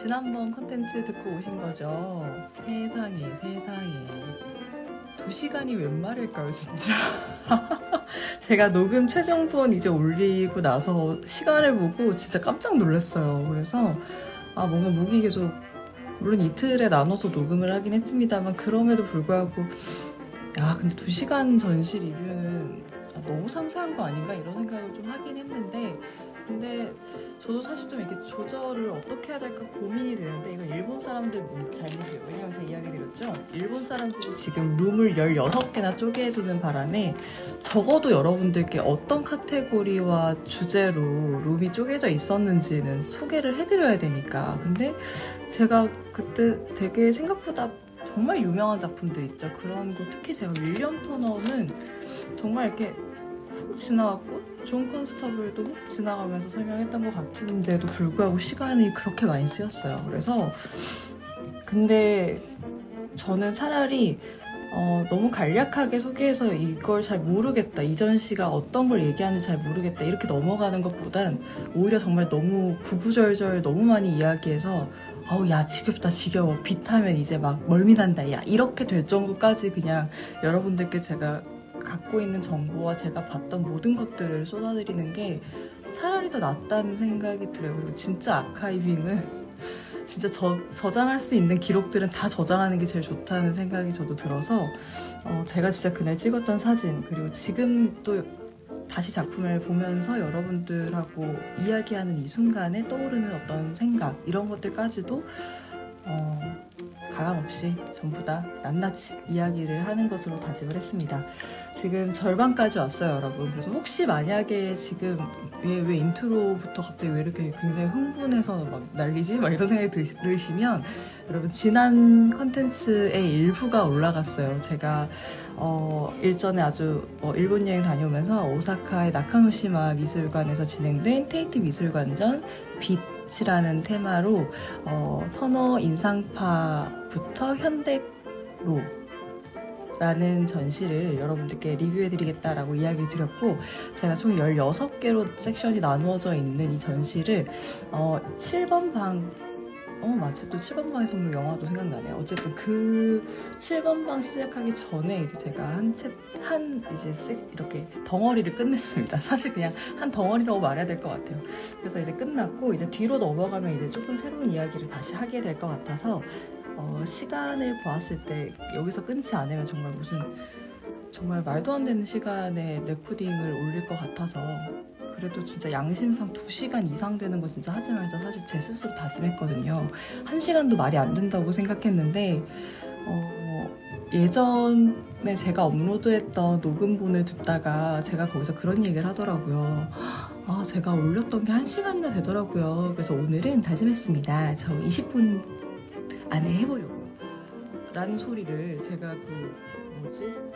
지난번 컨텐츠 듣고 오신 거죠? 세상에, 세상에. 두 시간이 웬 말일까요, 진짜? 제가 녹음 최종본 이제 올리고 나서 시간을 보고 진짜 깜짝 놀랐어요. 그래서, 아, 뭔가 목이 계속, 물론 이틀에 나눠서 녹음을 하긴 했습니다만, 그럼에도 불구하고, 야, 근데 두 시간 전시 리뷰는 아, 너무 상세한 거 아닌가? 이런 생각을 좀 하긴 했는데, 근데 저도 사실 좀 이렇게 조절을 어떻게 해야 될까 고민이 되는데 이건 일본 사람들 잘못이에요. 왜냐면 제가 이야기 드렸죠. 일본 사람들이 지금 룸을 16개나 쪼개두는 바람에 적어도 여러분들께 어떤 카테고리와 주제로 룸이 쪼개져 있었는지는 소개를 해드려야 되니까. 근데 제가 그때 되게 생각보다 정말 유명한 작품들 있죠. 그런 거 특히 제가 윌리엄 터너는 정말 이렇게 훅 지나갔고 존 컨스터블도 훅 지나가면서 설명했던 것 같은데도 불구하고 시간이 그렇게 많이 쓰였어요. 그래서 근데 저는 차라리 어, 너무 간략하게 소개해서 이걸 잘 모르겠다. 이 전시가 어떤 걸 얘기하는지 잘 모르겠다. 이렇게 넘어가는 것보단 오히려 정말 너무 구구절절 너무 많이 이야기해서 어우, 야, 지겹다, 지겨워. 빛 하면 이제 막 멀미 난다. 야, 이렇게 될 정도까지 그냥 여러분들께 제가 갖고 있는 정보와 제가 봤던 모든 것들을 쏟아드리는 게 차라리 더 낫다는 생각이 들어요. 그리고 진짜 아카이빙은 진짜 저, 저장할 수 있는 기록들은 다 저장하는 게 제일 좋다는 생각이 저도 들어서 어, 제가 진짜 그날 찍었던 사진 그리고 지금 또 다시 작품을 보면서 여러분들하고 이야기하는 이 순간에 떠오르는 어떤 생각 이런 것들까지도 어, 가감없이 전부 다 낱낱이 이야기를 하는 것으로 다짐을 했습니다. 지금 절반까지 왔어요, 여러분. 그래서 혹시 만약에 지금 왜, 왜 intro부터 갑자기 왜 이렇게 굉장히 흥분해서 막 난리지? 막 이런 생각이 들으시면 여러분 지난 컨텐츠의 일부가 올라갔어요. 제가 어, 일전에 아주 어, 일본 여행 다녀오면서 오사카의 나카노시마 미술관에서 진행된 테이트 미술관전 빛 이라는 테마로 어, 터너 인상파부터 현대로 라는 전시를 여러분들께 리뷰해드리겠다라고 이야기를 드렸고 제가 총 16개로 섹션이 나누어져 있는 이 전시를 어, 7번 방 어, 맞아. 또 7번 방의 선물 영화도 생각나네요. 어쨌든 그 7번 방 시작하기 전에 이제 제가 한 챕, 한 이제 색, 이렇게 덩어리를 끝냈습니다. 사실 그냥 한 덩어리라고 말해야 될 것 같아요. 그래서 이제 끝났고, 이제 뒤로 넘어가면 이제 조금 새로운 이야기를 다시 하게 될 것 같아서, 어, 시간을 보았을 때 여기서 끊지 않으면 정말 무슨, 정말 말도 안 되는 시간에 레코딩을 올릴 것 같아서 그래도 진짜 양심상 2시간 이상 되는 거 진짜 하지 말자 사실 제 스스로 다짐했거든요. 1시간도 말이 안 된다고 생각했는데 어, 예전에 제가 업로드했던 녹음본을 듣다가 제가 거기서 그런 얘기를 하더라고요. 아, 제가 올렸던 게 1시간이나 되더라고요. 그래서 오늘은 다짐했습니다. 저 20분 안에 해보려고요. 라는 소리를 제가 그 뭐지?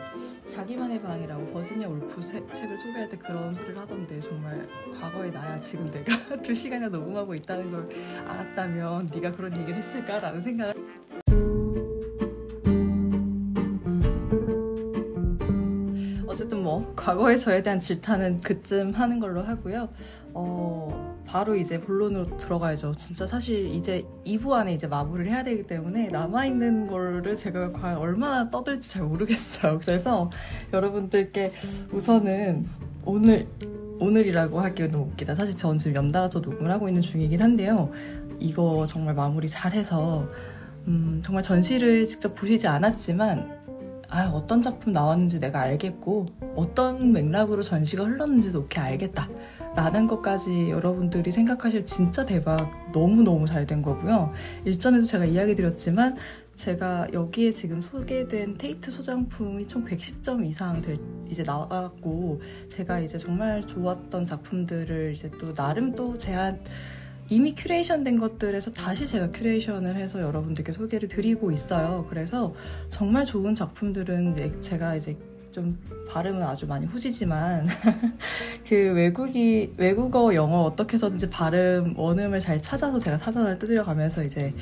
자기만의 방이라고 버지니아 울프 세, 책을 소개할 때 그런 소리를 하던데 정말 과거의 나야 지금 내가 두 시간이나 녹음하고 있다는 걸 알았다면 네가 그런 얘기를 했을까라는 생각을 어쨌든 뭐 과거의 저에 대한 질타는 그쯤 하는 걸로 하고요. 어, 바로 이제 본론으로 들어가야죠. 진짜 사실 이제 2부 안에 이제 마무리를 해야 되기 때문에 남아있는 거를 제가 과연 얼마나 떠들지 잘 모르겠어요. 그래서 여러분들께 우선은 오늘, 오늘이라고 하기엔 너무 웃기다. 사실 전 지금 연달아서 녹음을 하고 있는 중이긴 한데요. 이거 정말 마무리 잘 해서, 음, 정말 전시를 직접 보시지 않았지만, 아, 어떤 작품 나왔는지 내가 알겠고, 어떤 맥락으로 전시가 흘렀는지도 오케이 알겠다. 라는 것까지 여러분들이 생각하실 진짜 대박 너무너무 잘 된 거고요. 일전에도 제가 이야기 드렸지만 제가 여기에 지금 소개된 테이트 소장품이 총 110점 이상 될, 이제 나왔고 제가 이제 정말 좋았던 작품들을 이제 또 나름 또 제한 이미 큐레이션 된 것들에서 다시 제가 curation을 해서 여러분들께 소개를 드리고 있어요. 그래서 정말 좋은 작품들은 제가 이제 좀 발음은 아주 많이 후지지만 그 외국이 외국어 영어 어떻게 해서든지 발음 원음을 잘 찾아서 제가 사전을 뜯으려 가면서 이제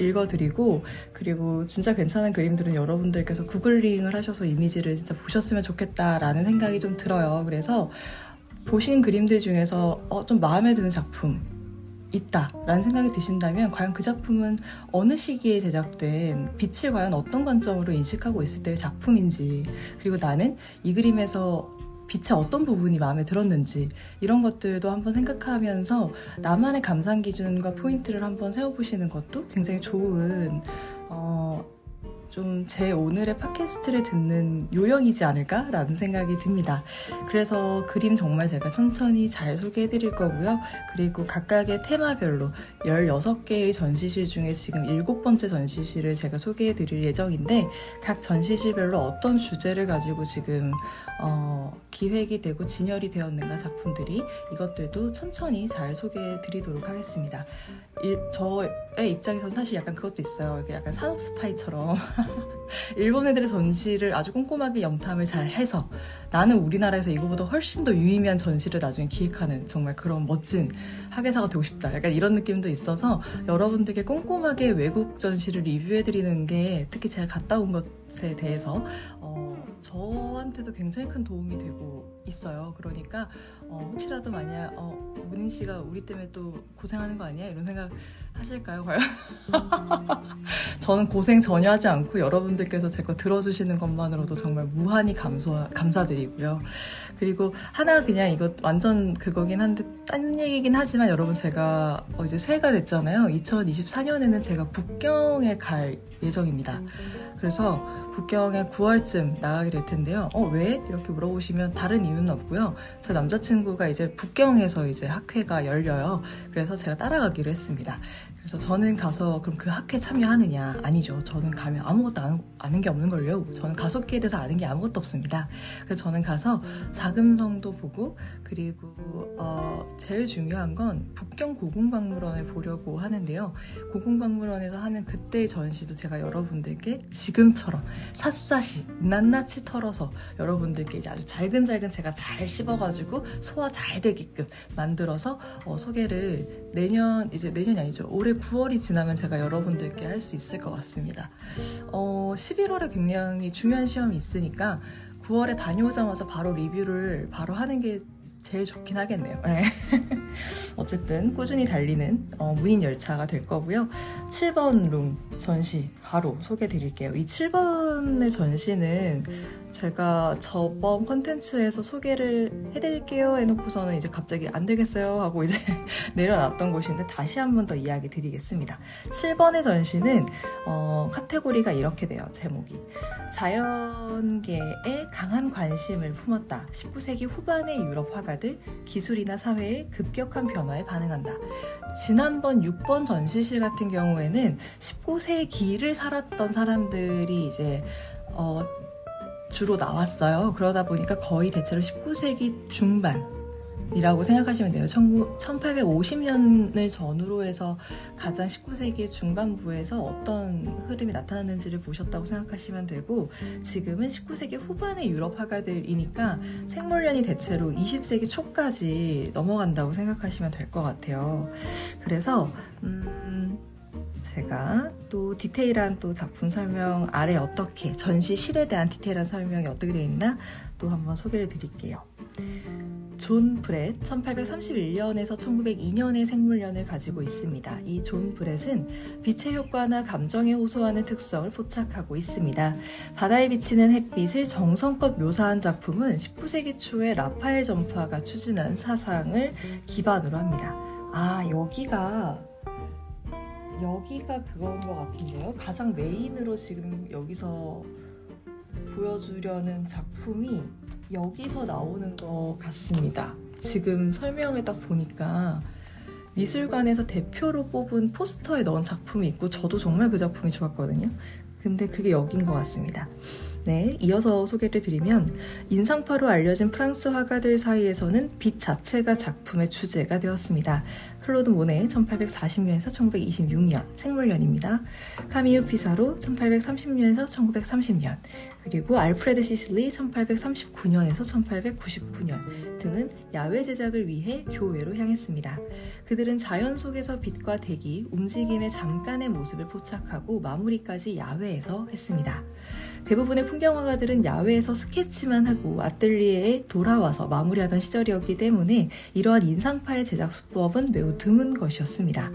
읽어드리고 그리고 진짜 괜찮은 그림들은 여러분들께서 구글링을 하셔서 이미지를 진짜 보셨으면 좋겠다라는 생각이 좀 들어요. 그래서 보신 그림들 중에서 어, 좀 마음에 드는 작품 있다라는 생각이 드신다면 과연 그 작품은 어느 시기에 제작된 빛을 과연 어떤 관점으로 인식하고 있을 때의 작품인지 그리고 나는 이 그림에서 빛의 어떤 부분이 마음에 들었는지 이런 것들도 한번 생각하면서 나만의 감상 기준과 포인트를 한번 세워보시는 것도 굉장히 좋은 어, 좀 제 오늘의 팟캐스트를 듣는 요령이지 않을까라는 생각이 듭니다. 그래서 그림 정말 제가 천천히 잘 소개해 드릴 거고요. 그리고 각각의 테마별로 16개의 전시실 중에 지금 7번째 전시실을 제가 소개해 드릴 예정인데 각 전시실별로 어떤 주제를 가지고 지금 어, 기획이 되고 진열이 되었는가 작품들이 이것들도 천천히 잘 소개해 드리도록 하겠습니다. 일, 저의 입장에서는 사실 약간 그것도 있어요. 약간 산업 스파이처럼 일본 애들의 전시를 아주 꼼꼼하게 염탐을 잘 해서 나는 우리나라에서 이거보다 훨씬 더 유의미한 전시를 나중에 기획하는 정말 그런 멋진 학예사가 되고 싶다. 약간 이런 느낌도 있어서 여러분들께 꼼꼼하게 외국 전시를 리뷰해드리는 게 특히 제가 갔다 온 것에 대해서 어, 저한테도 굉장히 큰 도움이 되고 있어요. 그러니까 어, 혹시라도 만약 어, 문인 씨가 우리 때문에 또 고생하는 거 아니야? 이런 생각 하실까요, 과연? 저는 고생 전혀 하지 않고 여러분들께서 제 거 들어주시는 것만으로도 정말 무한히 감소, 감사드리고요. 그리고 하나 그냥 이거 완전 그거긴 한데 딴 얘기긴 하지만 여러분 제가 어, 이제 새해가 됐잖아요. 2024년에는 제가 북경에 갈 예정입니다. 그래서 북경에 9월쯤 나가게 될 텐데요. 어, 왜? 이렇게 물어보시면 다른 이유는 없고요. 제 남자친구가 이제 북경에서 이제 학회가 열려요. 그래서 제가 따라가기로 했습니다. 그래서 저는 가서 그럼 그 학회 참여하느냐? 아니죠. 저는 가면 아무것도 아는, 아는 게 없는 걸요. 저는 가속기에 대해서 아는 게 아무것도 없습니다. 그래서 저는 가서 자금성도 보고 그리고 어, 제일 중요한 건 북경 고궁박물원을 보려고 하는데요. 고궁박물원에서 하는 그때의 전시도 제가 여러분들께 지금처럼 샅샅이 낱낱이 털어서 여러분들께 이제 아주 잘근잘근 제가 잘 씹어가지고 소화 잘 되게끔 만들어서 어, 소개를 내년 이제 내년이 아니죠. 올해 9월이 지나면 제가 여러분들께 할 수 있을 것 같습니다. 어, 11월에 굉장히 중요한 시험이 있으니까 9월에 다녀오자마자 바로 리뷰를 바로 하는 게 제일 좋긴 하겠네요. 네. 어쨌든 꾸준히 달리는 어, 무인 열차가 될 거고요. 7번 룸 전시 바로 소개해 드릴게요. 이 7번의 전시는 제가 저번 컨텐츠에서 소개를 해드릴게요 해놓고서는 이제 갑자기 안 되겠어요 하고 이제 내려놨던 곳인데 다시 한 번 더 이야기 드리겠습니다. 7번의 전시는 어, 카테고리가 이렇게 돼요. 제목이 자연계에 강한 관심을 품었다. 19세기 후반의 유럽 화가 들 기술이나 사회의 급격한 변화에 반응한다. 지난번 6번 전시실 같은 경우에는 19세기를 살았던 사람들이 이제 어, 주로 나왔어요. 그러다 보니까 거의 대체로 19세기 중반 이라고 생각하시면 돼요. 1850년을 전후로 해서 가장 19세기 중반부에서 어떤 흐름이 나타났는지를 보셨다고 생각하시면 되고 지금은 19세기 후반의 유럽 화가들이니까 생물년이 대체로 20세기 초까지 넘어간다고 생각하시면 될 것 같아요. 그래서 음, 제가 또 디테일한 또 작품 설명 아래 어떻게 전시실에 대한 디테일한 설명이 어떻게 되어 있나 또 한번 소개를 드릴게요. 존 브렛 1831년에서 1902년의 생몰년을 가지고 있습니다. 이 존 브렛은 빛의 효과나 감정에 호소하는 특성을 포착하고 있습니다. 바다에 비치는 햇빛을 정성껏 묘사한 작품은 19세기 초에 라파엘 전파가 추진한 사상을 기반으로 합니다. 아, 여기가 여기가 그건 것 같은데요. 가장 메인으로 지금 여기서 보여주려는 작품이 여기서 나오는 것 같습니다. 지금 설명을 딱 보니까 미술관에서 대표로 뽑은 포스터에 넣은 작품이 있고 저도 정말 그 작품이 좋았거든요. 근데 그게 여긴 것 같습니다. 네, 이어서 소개를 드리면 인상파로 알려진 프랑스 화가들 사이에서는 빛 자체가 작품의 주제가 되었습니다. 클로드 모네 1840년에서 1926년 생물년입니다. 카미유 피사로 1830년에서 1930년 그리고 알프레드 시슬리 1839년에서 1899년 등은 야외 제작을 위해 교외로 향했습니다. 그들은 자연 속에서 빛과 대기, 움직임의 잠깐의 모습을 포착하고 마무리까지 야외에서 했습니다. 대부분의 풍경화가들은 야외에서 스케치만 하고 아뜰리에에 돌아와서 마무리하던 시절이었기 때문에 이러한 인상파의 제작 수법은 매우 드문 것이었습니다.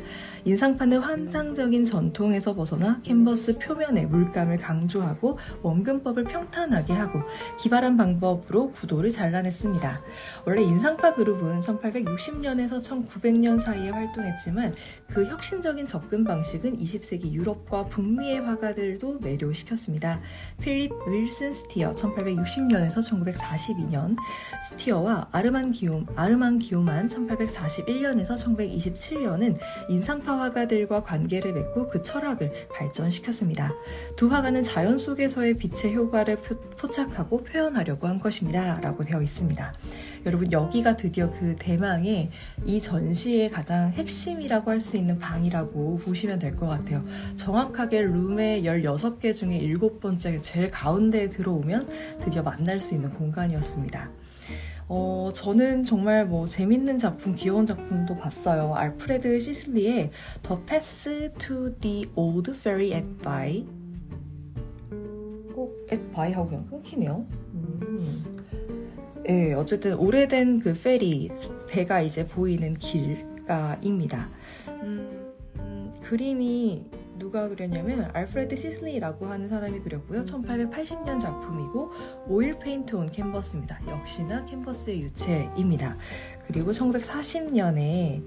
인상파는 환상적인 전통에서 벗어나 캔버스 표면에 물감을 강조하고 원근법 을 평탄하게 하고 기발한 방법으로 구도를 잘라냈습니다. 원래 인상파 그룹은 1860년에서 1900년 사이에 활동했지만 그 혁신적인 접근 방식은 20세기 유럽과 북미의 화가들도 매료시켰습니다. 필립 윌슨 스티어 1860년에서 1942년 스티어와 아르만 기욤, 아르만 기욤만 1841년에서 1927년은 인상파 화가들과 관계를 맺고 그 철학을 발전시켰습니다. 두 화가는 자연 속에서의 빛의 효과 를 포착하고 표현하려고 한 것입니다. 라고 되어 있습니다. 여러분 여기가 드디어 그 대망의 이 전시의 가장 핵심이라고 할 수 있는 방이라고 보시면 될 것 같아요. 정확하게 룸의 16개 중에 7번째 제일 가운데에 들어오면 드디어 만날 수 있는 공간이었습니다. 어, 저는 정말 뭐 재밌는 작품, 귀여운 작품도 봤어요. 알프레드 시슬리의 The Path to the Old Ferry at By. By 하고 그냥 끊기네요. 음. 예, 어쨌든 오래된 그 페리, 배가 이제 보이는 길가입니다. 음, 음, 그림이 누가 그렸냐면 알프레드 시슬리라고 하는 사람이 그렸고요. 1880년 작품이고 oil paint on canvas입니다. 역시나 캔버스의 유채입니다. 그리고 1940년에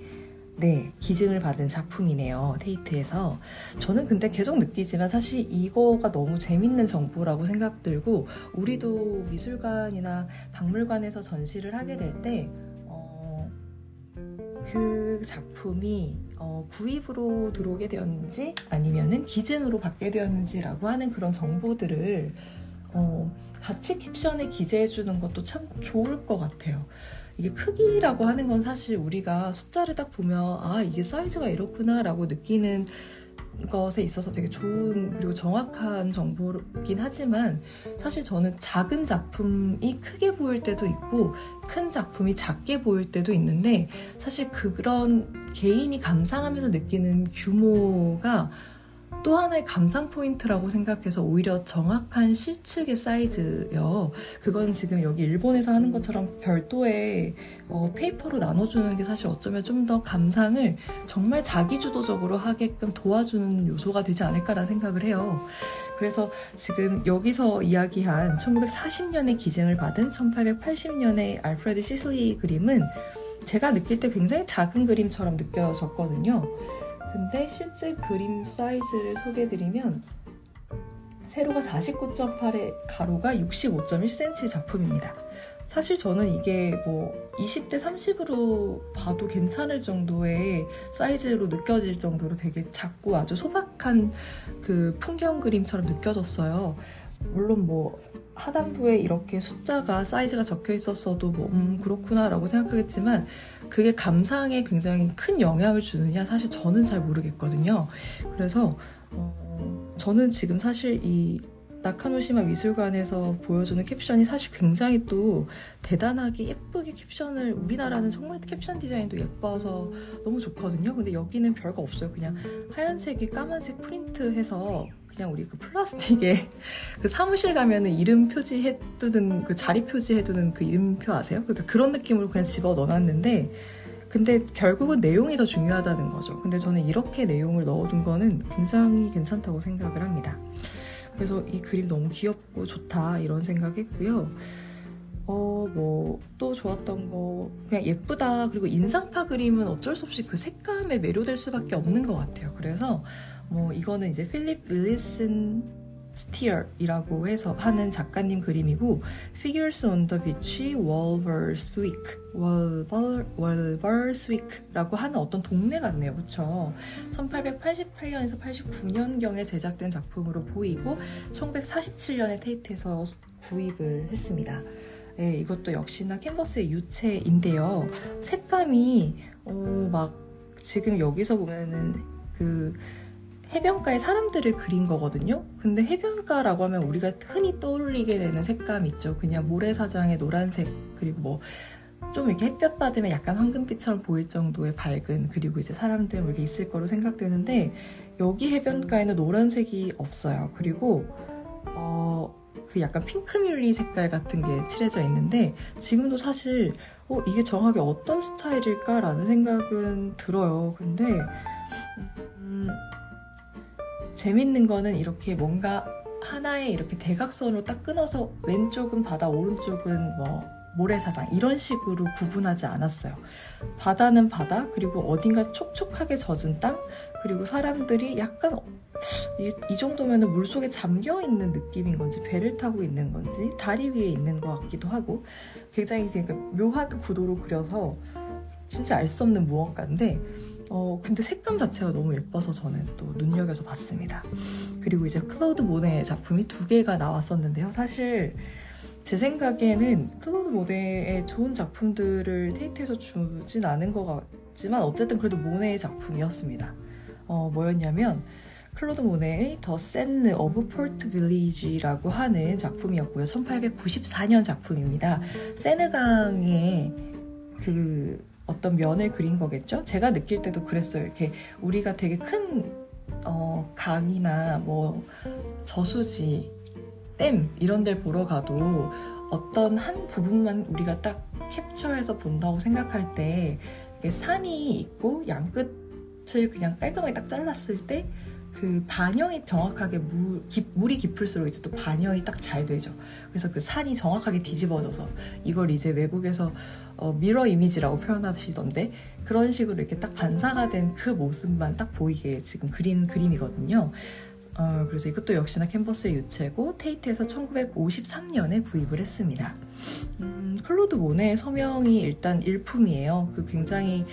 네, 기증을 받은 작품이네요. 테이트에서. 저는 근데 계속 느끼지만 사실 이거가 너무 재밌는 정보라고 생각 들고, 우리도 미술관이나 박물관에서 전시를 하게 될 때, 어, 그 작품이 어, 구입으로 들어오게 되었는지 아니면은 기증으로 받게 되었는지라고 하는 그런 정보들을 어, 같이 캡션에 기재해 주는 것도 참 좋을 것 같아요. 이게 크기라고 하는 건 사실 우리가 숫자를 딱 보면 아 이게 사이즈가 이렇구나라고 느끼는 것에 있어서 되게 좋은 그리고 정확한 정보긴 하지만 사실 저는 작은 작품이 크게 보일 때도 있고 큰 작품이 작게 보일 때도 있는데 사실 그런 개인이 감상하면서 느끼는 규모가 또 하나의 감상 포인트라고 생각해서 오히려 정확한 실측의 사이즈요. 그건 지금 여기 일본에서 하는 것처럼 별도의 어, paper로 나눠주는 게 사실 어쩌면 좀 더 감상을 정말 자기주도적으로 하게끔 도와주는 요소가 되지 않을까라는 생각을 해요. 그래서 지금 여기서 이야기한 1940년에 기증을 받은 1880년의 알프레드 시슬리 그림은 제가 느낄 때 굉장히 작은 그림처럼 느껴졌거든요. 근데 실제 그림 사이즈를 소개해드리면 세로가 49.8에 가로가 65.1cm 작품입니다. 사실 저는 이게 뭐 20대 30으로 봐도 괜찮을 정도의 사이즈로 느껴질 정도로 되게 작고 아주 소박한 그 풍경 그림처럼 느껴졌어요. 물론 뭐 하단부에 이렇게 숫자가 사이즈가 적혀 있었어도 뭐, 음, 그렇구나라고 생각하겠지만 그게 감상에 굉장히 큰 영향을 주느냐 사실 저는 잘 모르겠거든요. 그래서 어, 저는 지금 사실 이 나카노시마 미술관에서 보여주는 캡션이 사실 굉장히 또 대단하게 예쁘게 캡션을 우리나라는 정말 캡션 디자인도 예뻐서 너무 좋거든요. 근데 여기는 별거 없어요. 그냥 하얀색에 까만색 프린트해서 그냥 우리 그 플라스틱에 그 사무실 가면은 이름 표지해두는 그 자리 표지해두는 그 이름표 아세요? 그러니까 그런 느낌으로 그냥 집어 넣어놨는데 근데 결국은 내용이 더 중요하다는 거죠. 근데 저는 이렇게 내용을 넣어둔 거는 굉장히 괜찮다고 생각을 합니다. 그래서 이 그림 너무 귀엽고 좋다 이런 생각했고요. 어, 뭐, 또 좋았던 거, 그냥 예쁘다. 그리고 인상파 그림은 어쩔 수 없이 그 색감에 매료될 수밖에 없는 것 같아요. 그래서, 뭐, 이거는 이제 필립 윌리슨 스티어이라고 해서 하는 작가님 그림이고, Figures on the Beach, Wolverswick, Wolverswick라고 하는 어떤 동네 같네요. 그쵸? 1888년에서 89년경에 제작된 작품으로 보이고, 1947년에 테이트에서 구입을 했습니다. 네, 이것도 역시나 캔버스의 유체인데요. 색감이 어, 막 지금 여기서 보면은 그 해변가의 사람들을 그린 거거든요. 근데 해변가라고 하면 우리가 흔히 떠올리게 되는 색감 있죠. 그냥 모래사장의 노란색 그리고 뭐 좀 이렇게 햇볕 받으면 약간 황금빛처럼 보일 정도의 밝은 그리고 이제 사람들 뭐 이렇게 있을 거로 생각되는데 여기 해변가에는 노란색이 없어요. 그리고 어 그 약간 핑크뮬리 색깔 같은 게 칠해져 있는데 지금도 사실 어, 이게 정확하게 어떤 스타일일까라는 생각은 들어요. 근데 음, 재밌는 거는 이렇게 뭔가 하나의 이렇게 대각선으로 딱 끊어서 왼쪽은 바다, 오른쪽은 뭐 모래사장 이런 식으로 구분하지 않았어요. 바다는 바다, 그리고 어딘가 촉촉하게 젖은 땅, 그리고 사람들이 약간 이, 이 정도면 물속에 잠겨 있는 느낌인 건지 배를 타고 있는 건지 다리 위에 있는 것 같기도 하고 굉장히 그러니까 묘한 구도로 그려서 진짜 알 수 없는 무언가인데 어 근데 색감 자체가 너무 예뻐서 저는 또 눈여겨서 봤습니다. 그리고 이제 클로드 모네의 작품이 두 개가 나왔었는데요. 사실 제 생각에는 클로드 모네의 좋은 작품들을 테이트에서 주진 않은 것 같지만 어쨌든 그래도 모네의 작품이었습니다. 어 뭐였냐면 클로드 모네의 The Seine of Port Villez라고 하는 작품이었고요. 1894년 작품입니다. 세느강의 그 어떤 면을 그린 거겠죠? 제가 느낄 때도 그랬어요. 이렇게 우리가 되게 큰 어, 강이나 뭐 저수지, 댐 이런 데 보러 가도 어떤 한 부분만 우리가 딱 캡처해서 본다고 생각할 때 산이 있고 양끝을 그냥 깔끔하게 딱 잘랐을 때 그 반영이 정확하게 물, 깊, 물이 깊을수록 이제 또 반영이 딱 잘 되죠. 그래서 그 산이 정확하게 뒤집어져서 이걸 이제 외국에서 어, mirror image라고 표현하시던데 그런 식으로 이렇게 딱 반사가 된 그 모습만 딱 보이게 지금 그린 그림이거든요. 어, 그래서 이것도 역시나 캔버스의 유채고 테이트에서 1953년에 구입을 했습니다. 음, 클로드 모네의 서명이 일단 일품이에요. 그 굉장히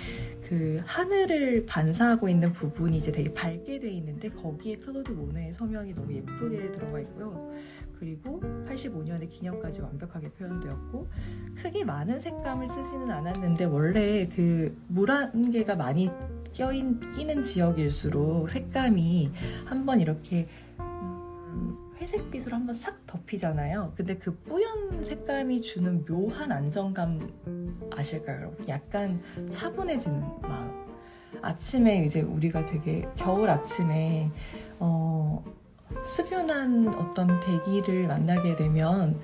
그 하늘을 반사하고 있는 부분이 이제 되게 밝게 돼 있는데 거기에 클로드 모네의 서명이 너무 예쁘게 들어가 있고요. 그리고 85년의 기념까지 완벽하게 표현되었고 크게 많은 색감을 쓰지는 않았는데 원래 그 물안개가 많이 껴인, 끼는 지역일수록 색감이 한번 이렇게 회색빛으로 한번 싹 덮이잖아요. 근데 그 뿌연 색감이 주는 묘한 안정감 아실까요, 여러분? 약간 차분해지는 마음. 아침에 이제 우리가 되게 겨울 아침에 어, 습윤한 어떤 대기를 만나게 되면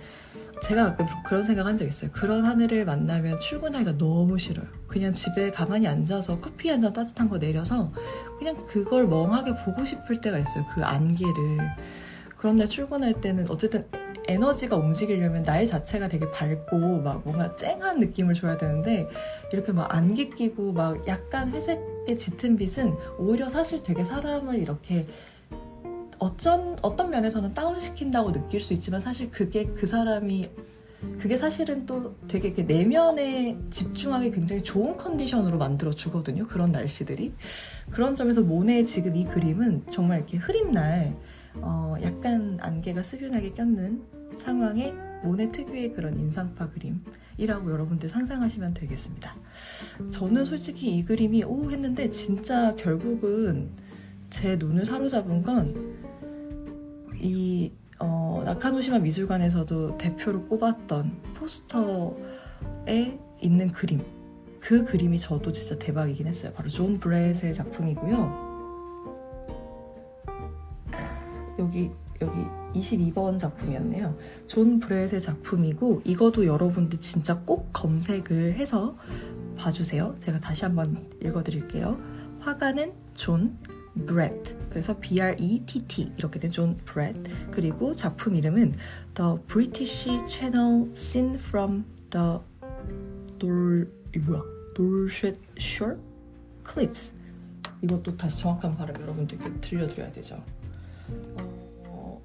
제가 가끔 그런 생각 한 적 있어요. 그런 하늘을 만나면 출근하기가 너무 싫어요. 그냥 집에 가만히 앉아서 커피 한 잔 따뜻한 거 내려서 그냥 그걸 멍하게 보고 싶을 때가 있어요. 그 안개를. 그런 날 출근할 때는 어쨌든 에너지가 움직이려면 날 자체가 되게 밝고 막 뭔가 쨍한 느낌을 줘야 되는데 이렇게 막 안개 끼고 막 약간 회색에 짙은 빛은 오히려 사실 되게 사람을 이렇게 어쩐 어떤 면에서는 다운시킨다고 느낄 수 있지만 사실 그게 그 사람이 그게 사실은 또 되게 내면에 집중하기 굉장히 좋은 컨디션으로 만들어 주거든요. 그런 날씨들이. 그런 점에서 모네의 지금 이 그림은 정말 이렇게 흐린 날 어, 약간 안개가 스변하게 꼈는 상황에 모네 특유의 그런 인상파 그림이라고 여러분들 상상하시면 되겠습니다. 저는 솔직히 이 그림이 오 했는데 진짜 결국은 제 눈을 사로잡은 건이 어, 나카노시마 미술관에서도 대표로 꼽았던 포스터에 있는 그림 그 그림이 저도 진짜 대박이긴 했어요. 바로 존 브렛의 작품이고요. 여기 여기 22번 작품이었네요. 존 브렛의 작품이고 이것도 여러분들 진짜 꼭 검색을 해서 봐주세요. 제가 다시 한번 읽어드릴게요. 화가는 존 브렛 그래서 B-R-E-T-T 이렇게 된 존 브렛 그리고 작품 이름은 The British Channel Seen from the Dor 이 뭐야 Dorsetshire Cliffs 이것도 다시 정확한 발음 여러분들께 들려드려야 되죠. 어,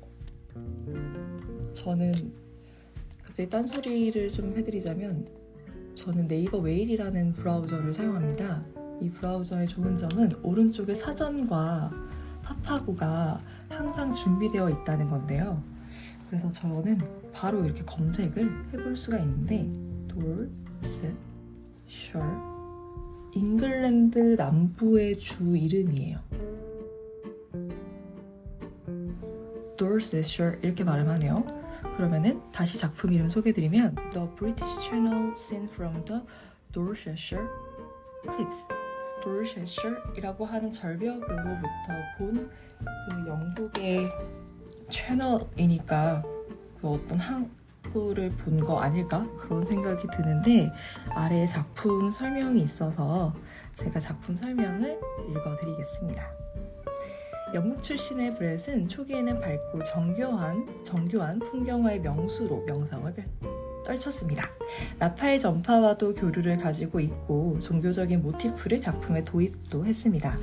저는 갑자기 딴소리를 좀 해드리자면 저는 네이버 웨일이라는 브라우저를 사용합니다. 이 브라우저의 좋은 점은 오른쪽에 사전과 파파고가 항상 준비되어 있다는 건데요. 그래서 저는 바로 이렇게 검색을 해볼 수가 있는데 돌스 셜 잉글랜드 남부의 주 이름이에요. Dorsetshire 이렇게 발음하네요. 그러면은 다시 작품 이름 소개드리면 The British Channel Seen from the Dorsetshire Cliffs Dorsetshire,이라고 하는 절벽으로부터 본 그 영국의 채널이니까 그 어떤 항구를 본 거 아닐까 그런 생각이 드는데 아래에 작품 설명이 있어서 제가 작품 설명을 읽어드리겠습니다. 영국 출신의 브렛은 초기에는 밝고 정교한 정교한 풍경화의 명수로 명성을 떨쳤습니다. 라파엘 전파와도 교류를 가지고 있고 종교적인 모티프를 작품에 도입도 했습니다.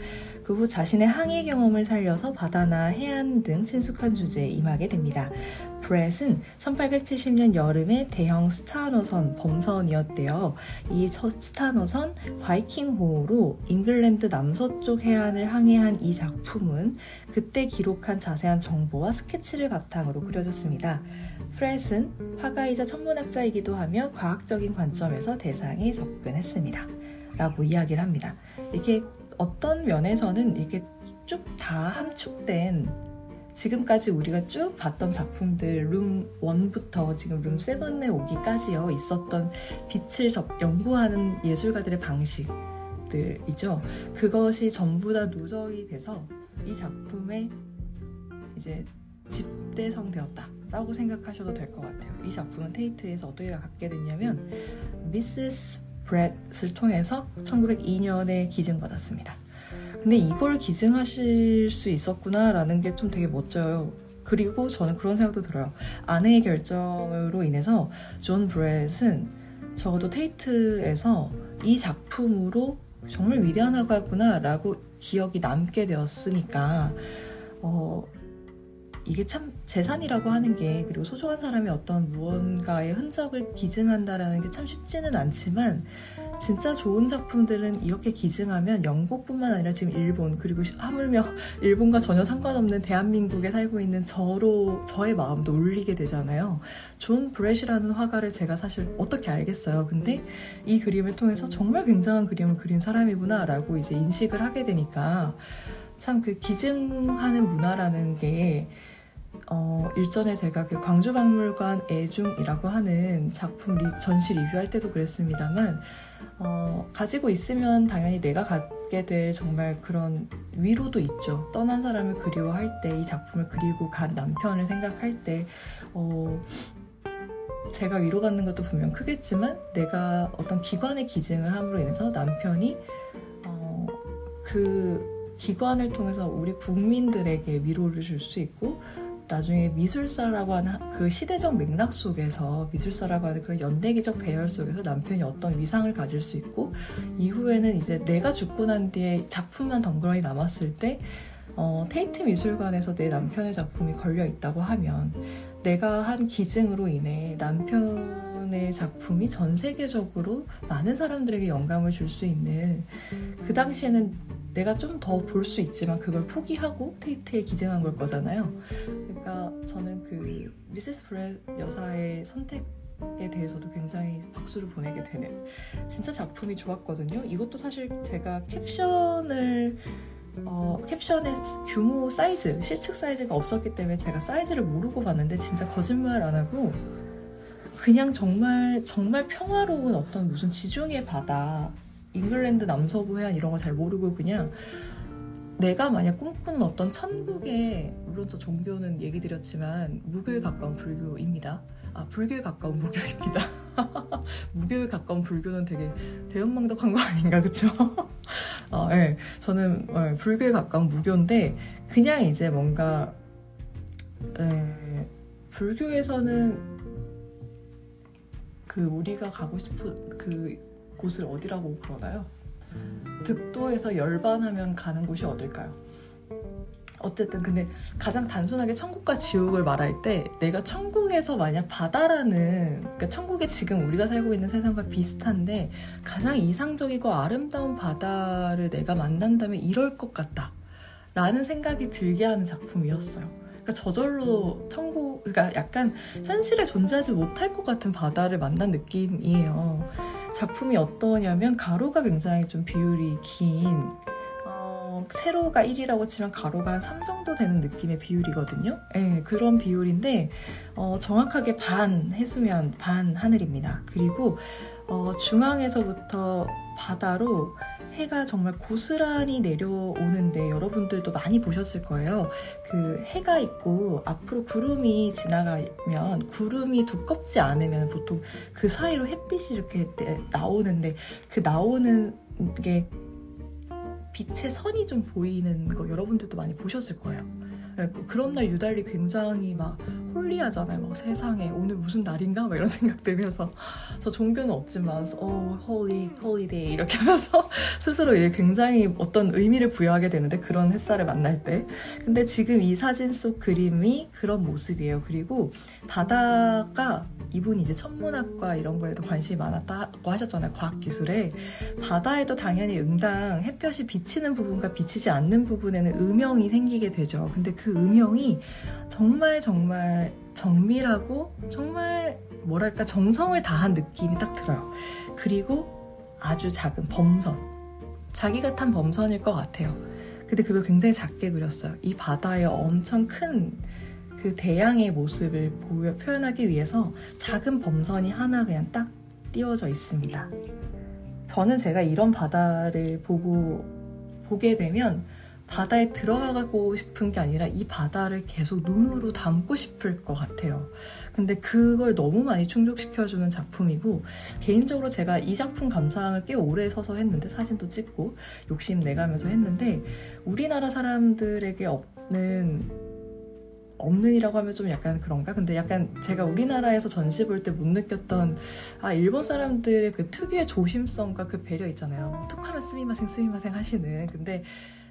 그 후 자신의 항해 경험을 살려서 바다나 해안 등 친숙한 주제에 임하게 됩니다. 브렛은 1870년 여름에 대형 스타 노선 범선이었대요. 이 스타 노선 바이킹호로 잉글랜드 남서쪽 해안을 항해한 이 작품은 그때 기록한 자세한 정보와 스케치를 바탕으로 그려졌습니다. 브렛은 화가이자 천문학자이기도 하며 과학적인 관점에서 대상에 접근했습니다. 라고 이야기를 합니다. 이렇게 어떤 면에서는 이렇게 쭉 다 함축된 지금까지 우리가 쭉 봤던 작품들 룸 1부터 지금 룸 7에 오기까지요 있었던 빛을 연구하는 예술가들의 방식들이죠. 그것이 전부 다 누적이 돼서 이 작품에 이제 집대성되었다. 라고 생각하셔도 될 것 같아요. 이 작품은 테이트에서 어떻게 갖게 됐냐면 미스스 브렛을 통해서 1902년에 기증받았습니다. 근데 이걸 기증하실 수 있었구나라는 게 좀 되게 멋져요. 그리고 저는 그런 생각도 들어요. 아내의 결정으로 인해서 존 브렛은 적어도 테이트에서 이 작품으로 정말 위대한 화가구나라고 기억이 남게 되었으니까 어, 이게 참 재산이라고 하는 게 그리고 소중한 사람의 어떤 무언가의 흔적을 기증한다라는 게 참 쉽지는 않지만 진짜 좋은 작품들은 이렇게 기증하면 영국뿐만 아니라 지금 일본 그리고 하물며 일본과 전혀 상관없는 대한민국에 살고 있는 저로 저의 마음도 울리게 되잖아요. 존 브렛이라는 화가를 제가 사실 어떻게 알겠어요. 근데 이 그림을 통해서 정말 굉장한 그림을 그린 사람이구나라고 이제 인식을 하게 되니까 참 그 기증하는 문화라는 게 어, 일전에 제가 그 광주박물관 애중이라고 하는 작품 리, 전시 리뷰할 때도 그랬습니다만 어, 가지고 있으면 당연히 내가 갖게 될 정말 그런 위로도 있죠. 떠난 사람을 그리워할 때 이 작품을 그리고 간 남편을 생각할 때 어, 제가 위로받는 것도 분명 크겠지만 내가 어떤 기관의 기증을 함으로 인해서 남편이 어, 그 기관을 통해서 우리 국민들에게 위로를 줄 수 있고 나중에 미술사라고 하는 그 시대적 맥락 속에서 미술사라고 하는 그런 연대기적 배열 속에서 남편이 어떤 위상을 가질 수 있고 이후에는 이제 내가 죽고 난 뒤에 작품만 덩그러니 남았을 때 어, 테이트 미술관에서 내 남편의 작품이 걸려 있다고 하면 내가 한 기증으로 인해 남편의 작품이 전 세계적으로 많은 사람들에게 영감을 줄 수 있는 그 당시에는 내가 좀 더 볼 수 있지만 그걸 포기하고 테이트에 기증한 걸 거잖아요. 그러니까 저는 그 미세스 브렛 여사의 선택 에 대해서도 굉장히 박수를 보내게 되는 진짜 작품이 좋았거든요. 이것도 사실 제가 캡션을 어, 캡션의 규모 사이즈, 실측 사이즈가 없었기 때문에 제가 사이즈를 모르고 봤는데 진짜 거짓말 안 하고 그냥 정말 정말 평화로운 어떤 무슨 지중해 바다 잉글랜드 남서부 해안 이런 거 잘 모르고 그냥 내가 만약 꿈꾸는 어떤 천국의 물론 저 종교는 얘기 드렸지만 무교에 가까운 불교입니다. 아 불교에 가까운 무교입니다. 무교에 가까운 불교는 되게 대형망덕한 거 아닌가 그쵸? 아, 네. 저는 네, 불교에 가까운 무교인데 그냥 이제 뭔가 네, 불교에서는 그 우리가 가고 싶은 그 곳을 어디라고 그러나요? 득도에서 열반하면 가는 곳이 어딜까요? 어쨌든 근데 가장 단순하게 천국과 지옥을 말할 때 내가 천국에서 만약 바다라는 그러니까 천국에 지금 우리가 살고 있는 세상과 비슷한데 가장 이상적이고 아름다운 바다를 내가 만난다면 이럴 것 같다 라는 생각이 들게 하는 작품이었어요 그러니까 저절로 천국 그러니까 약간 현실에 존재하지 못할 것 같은 바다를 만난 느낌이에요 작품이 어떠냐면 가로가 굉장히 좀 비율이 긴 어, 세로가 1이라고 치면 가로가 한 3 정도 되는 느낌의 비율이거든요. 네, 그런 비율인데 어, 정확하게 반 해수면 반 하늘입니다. 그리고 어, 중앙에서부터 바다로 해가 정말 고스란히 내려오는데 여러분들도 많이 보셨을 거예요. 그 해가 있고 앞으로 구름이 지나가면 구름이 두껍지 않으면 보통 그 사이로 햇빛이 이렇게 나오는데 그 나오는 게 빛의 선이 좀 보이는 거 여러분들도 많이 보셨을 거예요. 네, 그 그런 날 유달리 굉장히 막 holy하잖아요. 막 세상에 오늘 무슨 날인가? 막 이런 생각 들면서 저 종교는 없지만 어 holy holiday 이렇게 하면서 스스로 굉장히 어떤 의미를 부여하게 되는데 그런 햇살을 만날 때 근데 지금 이 사진 속 그림이 그런 모습이에요. 그리고 바다가 이분이 이제 천문학과 이런 거에도 관심이 많았다고 하셨잖아요. 과학기술에. 바다에도 당연히 응당 햇볕이 비치는 부분과 비치지 않는 부분에는 음영이 생기게 되죠. 근데 그 음영이 정말 정말 정밀하고 정말 뭐랄까 정성을 다한 느낌이 딱 들어요. 그리고 아주 작은 범선. 자기가 탄 범선일 것 같아요. 근데 그걸 굉장히 작게 그렸어요. 이 바다에 엄청 큰 그 대양의 모습을 보여, 표현하기 위해서 작은 범선이 하나 그냥 딱 띄워져 있습니다. 저는 제가 이런 바다를 보고 보게 되면 바다에 들어가고 싶은 게 아니라 이 바다를 계속 눈으로 담고 싶을 것 같아요. 근데 그걸 너무 많이 충족시켜주는 작품이고, 개인적으로 제가 이 작품 감상을 꽤 오래 서서 했는데, 사진도 찍고, 욕심 내가면서 했는데, 우리나라 사람들에게 없는 없는이라고 하면 좀 약간 그런가? 근데 약간 제가 우리나라에서 전시 볼 때 못 느꼈던 아 일본 사람들의 그 특유의 조심성과 그 배려 있잖아요. 툭하면 스미마생 스미마생 하시는. 근데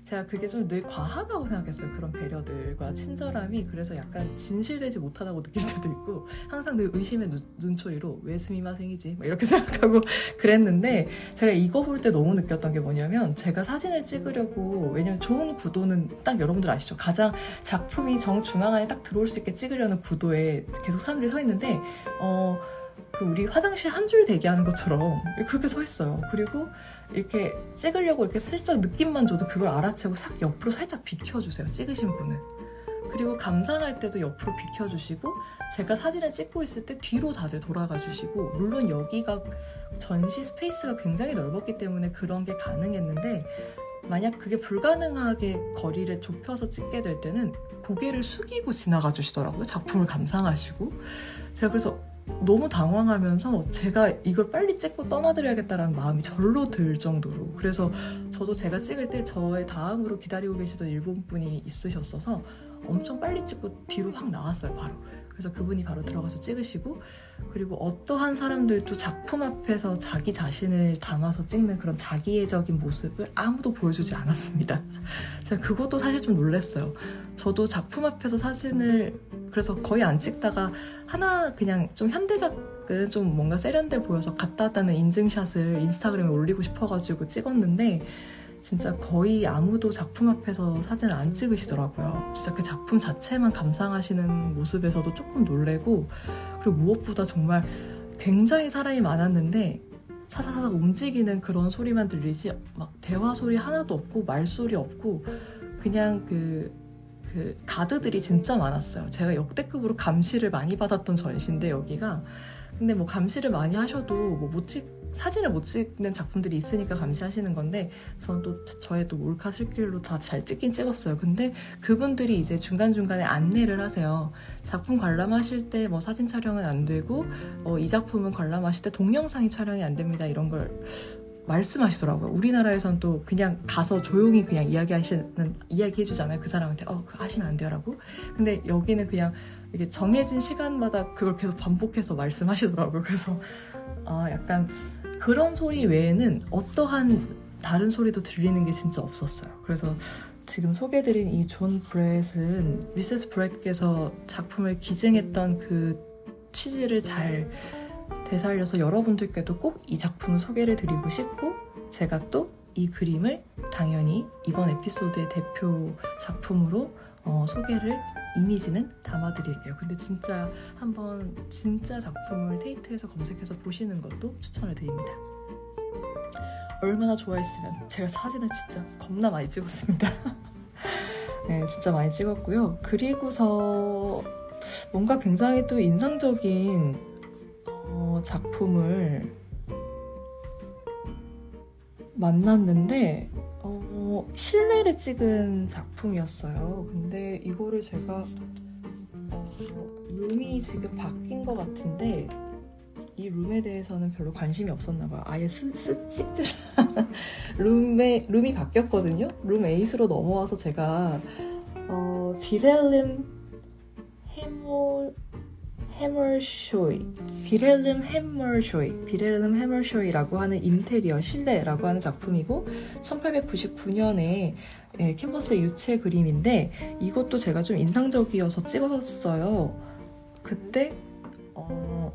제가 그게 좀 늘 과하다고 생각했어요. 그런 배려들과 친절함이 그래서 약간 진실되지 못하다고 느낄 때도 있고 항상 늘 의심의 눈, 초리로 왜 스미마생이지 이렇게 생각하고 그랬는데 제가 이거 볼 때 너무 느꼈던 게 뭐냐면 제가 사진을 찍으려고 왜냐면 좋은 구도는 딱 여러분들 아시죠? 가장 작품이 정 중앙 안에 딱 들어올 수 있게 찍으려는 구도에 계속 사람들이 서 있는데 어. 그 우리 화장실 한 줄 대기하는 것처럼 그렇게 서 있어요. 그리고 이렇게 찍으려고 이렇게 슬쩍 느낌만 줘도 그걸 알아채고 싹 옆으로 살짝 비켜주세요. 찍으신 분은. 그리고 감상할 때도 옆으로 비켜주시고 제가 사진을 찍고 있을 때 뒤로 다들 돌아가 주시고 물론 여기가 전시 space가 굉장히 넓었기 때문에 그런 게 가능했는데 만약 그게 불가능하게 거리를 좁혀서 찍게 될 때는 고개를 숙이고 지나가 주시더라고요. 작품을 감상하시고. 제가 그래서 너무 당황하면서 제가 이걸 빨리 찍고 떠나드려야겠다라는 마음이 절로 들 정도로. 그래서 저도 제가 찍을 때 저의 다음으로 기다리고 계시던 일본 분이 있으셨어서 엄청 빨리 찍고 뒤로 확 나왔어요 바로. 그래서 그분이 바로 들어가서 찍으시고 그리고 어떠한 사람들도 작품 앞에서 자기 자신을 담아서 찍는 그런 자기애적인 모습을 아무도 보여주지 않았습니다. 제가 그것도 사실 좀 놀랐어요. 저도 작품 앞에서 사진을 그래서 거의 안 찍다가 하나 그냥 좀 현대작은 좀 뭔가 세련돼 보여서 갖다 왔다는 인증샷을 인스타그램에 올리고 싶어가지고 찍었는데 진짜 거의 아무도 작품 앞에서 사진을 안 찍으시더라고요. 진짜 그 작품 자체만 감상하시는 모습에서도 조금 놀래고 그리고 무엇보다 정말 굉장히 사람이 많았는데 사사사삭 움직이는 그런 소리만 들리지 막 대화 소리 하나도 없고 말소리 없고 그냥 그, 그 가드들이 진짜 많았어요. 제가 역대급으로 감시를 많이 받았던 전시인데 여기가 근데 뭐 감시를 많이 하셔도 뭐 못 찍 사진을 못 찍는 작품들이 있으니까 감시하시는 건데 저는 또 저의 또 몰카 슬길로 다 잘 찍긴 찍었어요. 근데 그분들이 이제 중간중간에 안내를 하세요. 작품 관람하실 때 뭐 사진 촬영은 안 되고 어, 이 작품은 관람하실 때 동영상이 촬영이 안 됩니다. 이런 걸 말씀하시더라고요. 우리나라에선 또 그냥 가서 조용히 그냥 이야기하시는 이야기 해 주잖아요. 그 사람한테 어 그거 하시면 안 돼요라고. 근데 여기는 그냥 이게 정해진 시간마다 그걸 계속 반복해서 말씀하시더라고요. 그래서 아 약간 그런 소리 외에는 어떠한 다른 소리도 들리는 게 진짜 없었어요. 그래서 지금 소개드린 이 존 브렛은 미세스 브렛께서 작품을 기증했던 그 취지를 잘 되살려서 여러분들께도 꼭 이 작품을 소개를 드리고 싶고 제가 또 이 그림을 당연히 이번 에피소드의 대표 작품으로 어, 소개를 이미지는 담아드릴게요. 근데 진짜 한번 진짜 작품을 테이트에서 검색해서 보시는 것도 추천을 드립니다. 얼마나 좋아했으면 제가 사진을 진짜 겁나 많이 찍었습니다. 네, 진짜 많이 찍었고요. 그리고서 뭔가 굉장히 또 인상적인 어, 작품을 만났는데 어, 실내를 찍은 작품이었어요. 근데 이거를 제가 어, 룸이 지금 바뀐 것 같은데 이 룸에 대해서는 별로 관심이 없었나 봐요. 아예 쓱, 쓱 찍질 룸에 룸이 바뀌었거든요. 룸 8으로 넘어와서 제가 어, 비렐름 해몰 해머쇼이 비렐름 해머쇼이 비렐름 해머쇼이라고 하는 인테리어 실내라고 하는 작품이고 1899년에 예, 캔버스 유체 그림인데 이것도 제가 좀 인상적이어서 찍었어요. 그때 어,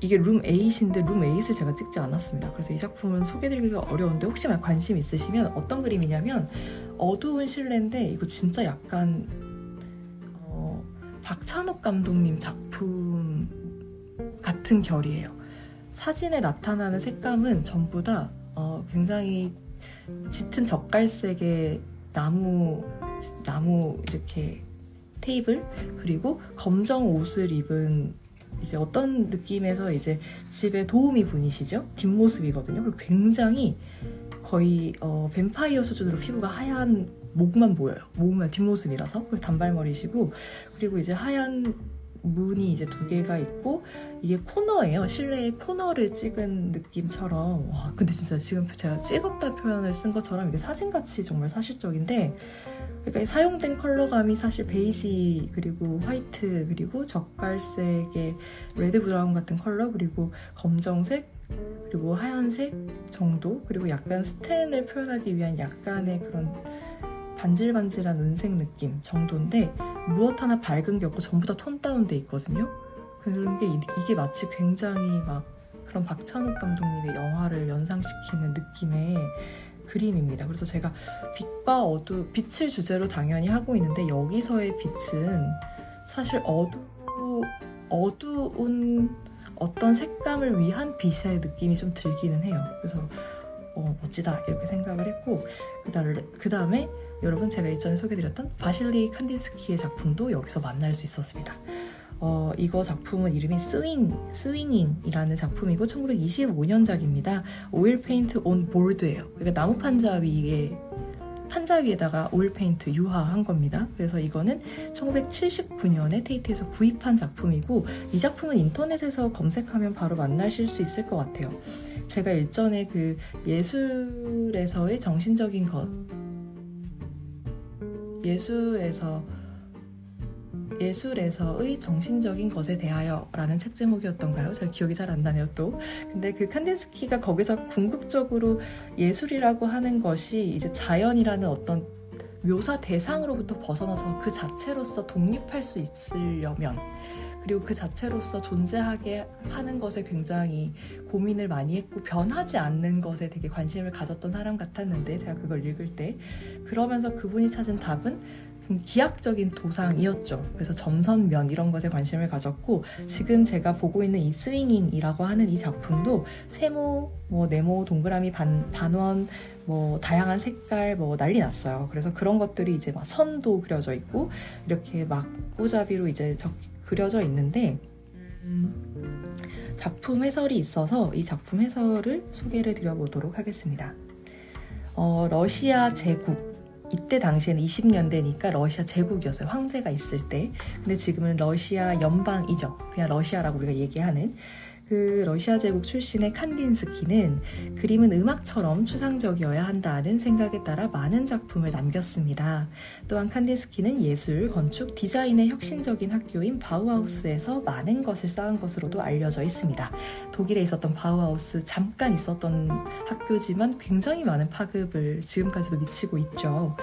이게 룸 8인데 룸 8을 제가 찍지 않았습니다. 그래서 이 작품은 소개드리기가 어려운데 혹시 관심 있으시면 어떤 그림이냐면 어두운 실내인데 이거 진짜 약간 어, 박찬욱 감독님 작품 같은 결이에요. 사진에 나타나는 색감은 전부 다 어, 굉장히 짙은 젓갈색의 나무 나무 이렇게 테이블 그리고 검정 옷을 입은 이제 어떤 느낌에서 이제 집에 도우미 분이시죠 뒷모습이거든요. 그리고 굉장히 거의 어, 뱀파이어 수준으로 피부가 하얀 목만 보여요. 목만 뒷모습이라서 그리고 단발머리시고 그리고 이제 하얀 문이 이제 두 개가 있고 이게 코너예요. 실내에 코너를 찍은 느낌처럼 와 근데 진짜 지금 제가 찍었다 표현을 쓴 것처럼 이게 사진같이 정말 사실적인데 그러니까 사용된 컬러감이 사실 베이지 그리고 white 그리고 적갈색의 red brown 같은 컬러 그리고 검정색 그리고 하얀색 정도 그리고 약간 스텐을 표현하기 위한 약간의 그런 반질반질한 은색 느낌 정도인데 무엇 하나 밝은 게 없고 전부 다 톤 다운돼 있거든요. 그런 게 이게 마치 굉장히 막 그런 박찬욱 감독님의 영화를 연상시키는 느낌의 그림입니다. 그래서 제가 빛과 어두, 빛을 주제로 당연히 하고 있는데 여기서의 빛은 사실 어두, 어두운 어떤 색감을 위한 빛의 느낌이 좀 들기는 해요. 그래서 어, 멋지다 이렇게 생각을 했고 그 다음에 여러분 제가 일전에 소개드렸던 바실리 칸딘스키의 작품도 여기서 만날 수 있었습니다. 어, 이거 작품은 이름이 Swing, Swinging이라는 작품이고 1925년작입니다. oil paint on board예요. 그러니까 나무 판자 위에 판자 위에다가 oil paint 유화한 겁니다. 그래서 이거는 1979년에 테이트에서 구입한 작품이고 이 작품은 인터넷에서 검색하면 바로 만나실 수 있을 것 같아요. 제가 일전에 그 예술에서의 정신적인 것 예술에서 예술에서의 정신적인 것에 대하여 라는 책 제목이었던가요? 제가 기억이 잘 안 나네요, 또. 근데 그 칸딘스키가 거기서 궁극적으로 예술이라고 하는 것이 이제 자연이라는 어떤 묘사 대상으로부터 벗어나서 그 자체로서 독립할 수 있으려면 그리고 그 자체로서 존재하게 하는 것에 굉장히 고민을 많이 했고 변하지 않는 것에 되게 관심을 가졌던 사람 같았는데 제가 그걸 읽을 때 그러면서 그분이 찾은 답은 기하적인 도상이었죠. 그래서 점선면 이런 것에 관심을 가졌고 지금 제가 보고 있는 이 스윙인이라고 하는 이 작품도 세모, 뭐 네모, 동그라미, 반, 반원, 뭐 다양한 색깔 뭐 난리 났어요. 그래서 그런 것들이 이제 막 선도 그려져 있고 이렇게 막 꾸자비로 이제 적, 그려져 있는데 음, 작품 해설이 있어서 이 작품 해설을 소개를 드려보도록 하겠습니다. 어, 러시아 제국 이때 당시에는 20년대니까 러시아 제국이었어요. 황제가 있을 때. 근데 지금은 러시아 연방이죠. 그냥 러시아라고 우리가 얘기하는. 그 러시아 제국 출신의 칸딘스키는 그림은 음악처럼 추상적이어야 한다는 생각에 따라 많은 작품을 남겼습니다. 또한 칸딘스키는 예술, 건축, 디자인의 혁신적인 학교인 바우하우스에서 많은 것을 쌓은 것으로도 알려져 있습니다. 독일에 있었던 바우하우스 잠깐 있었던 학교지만 굉장히 많은 파급을 지금까지도 미치고 있죠.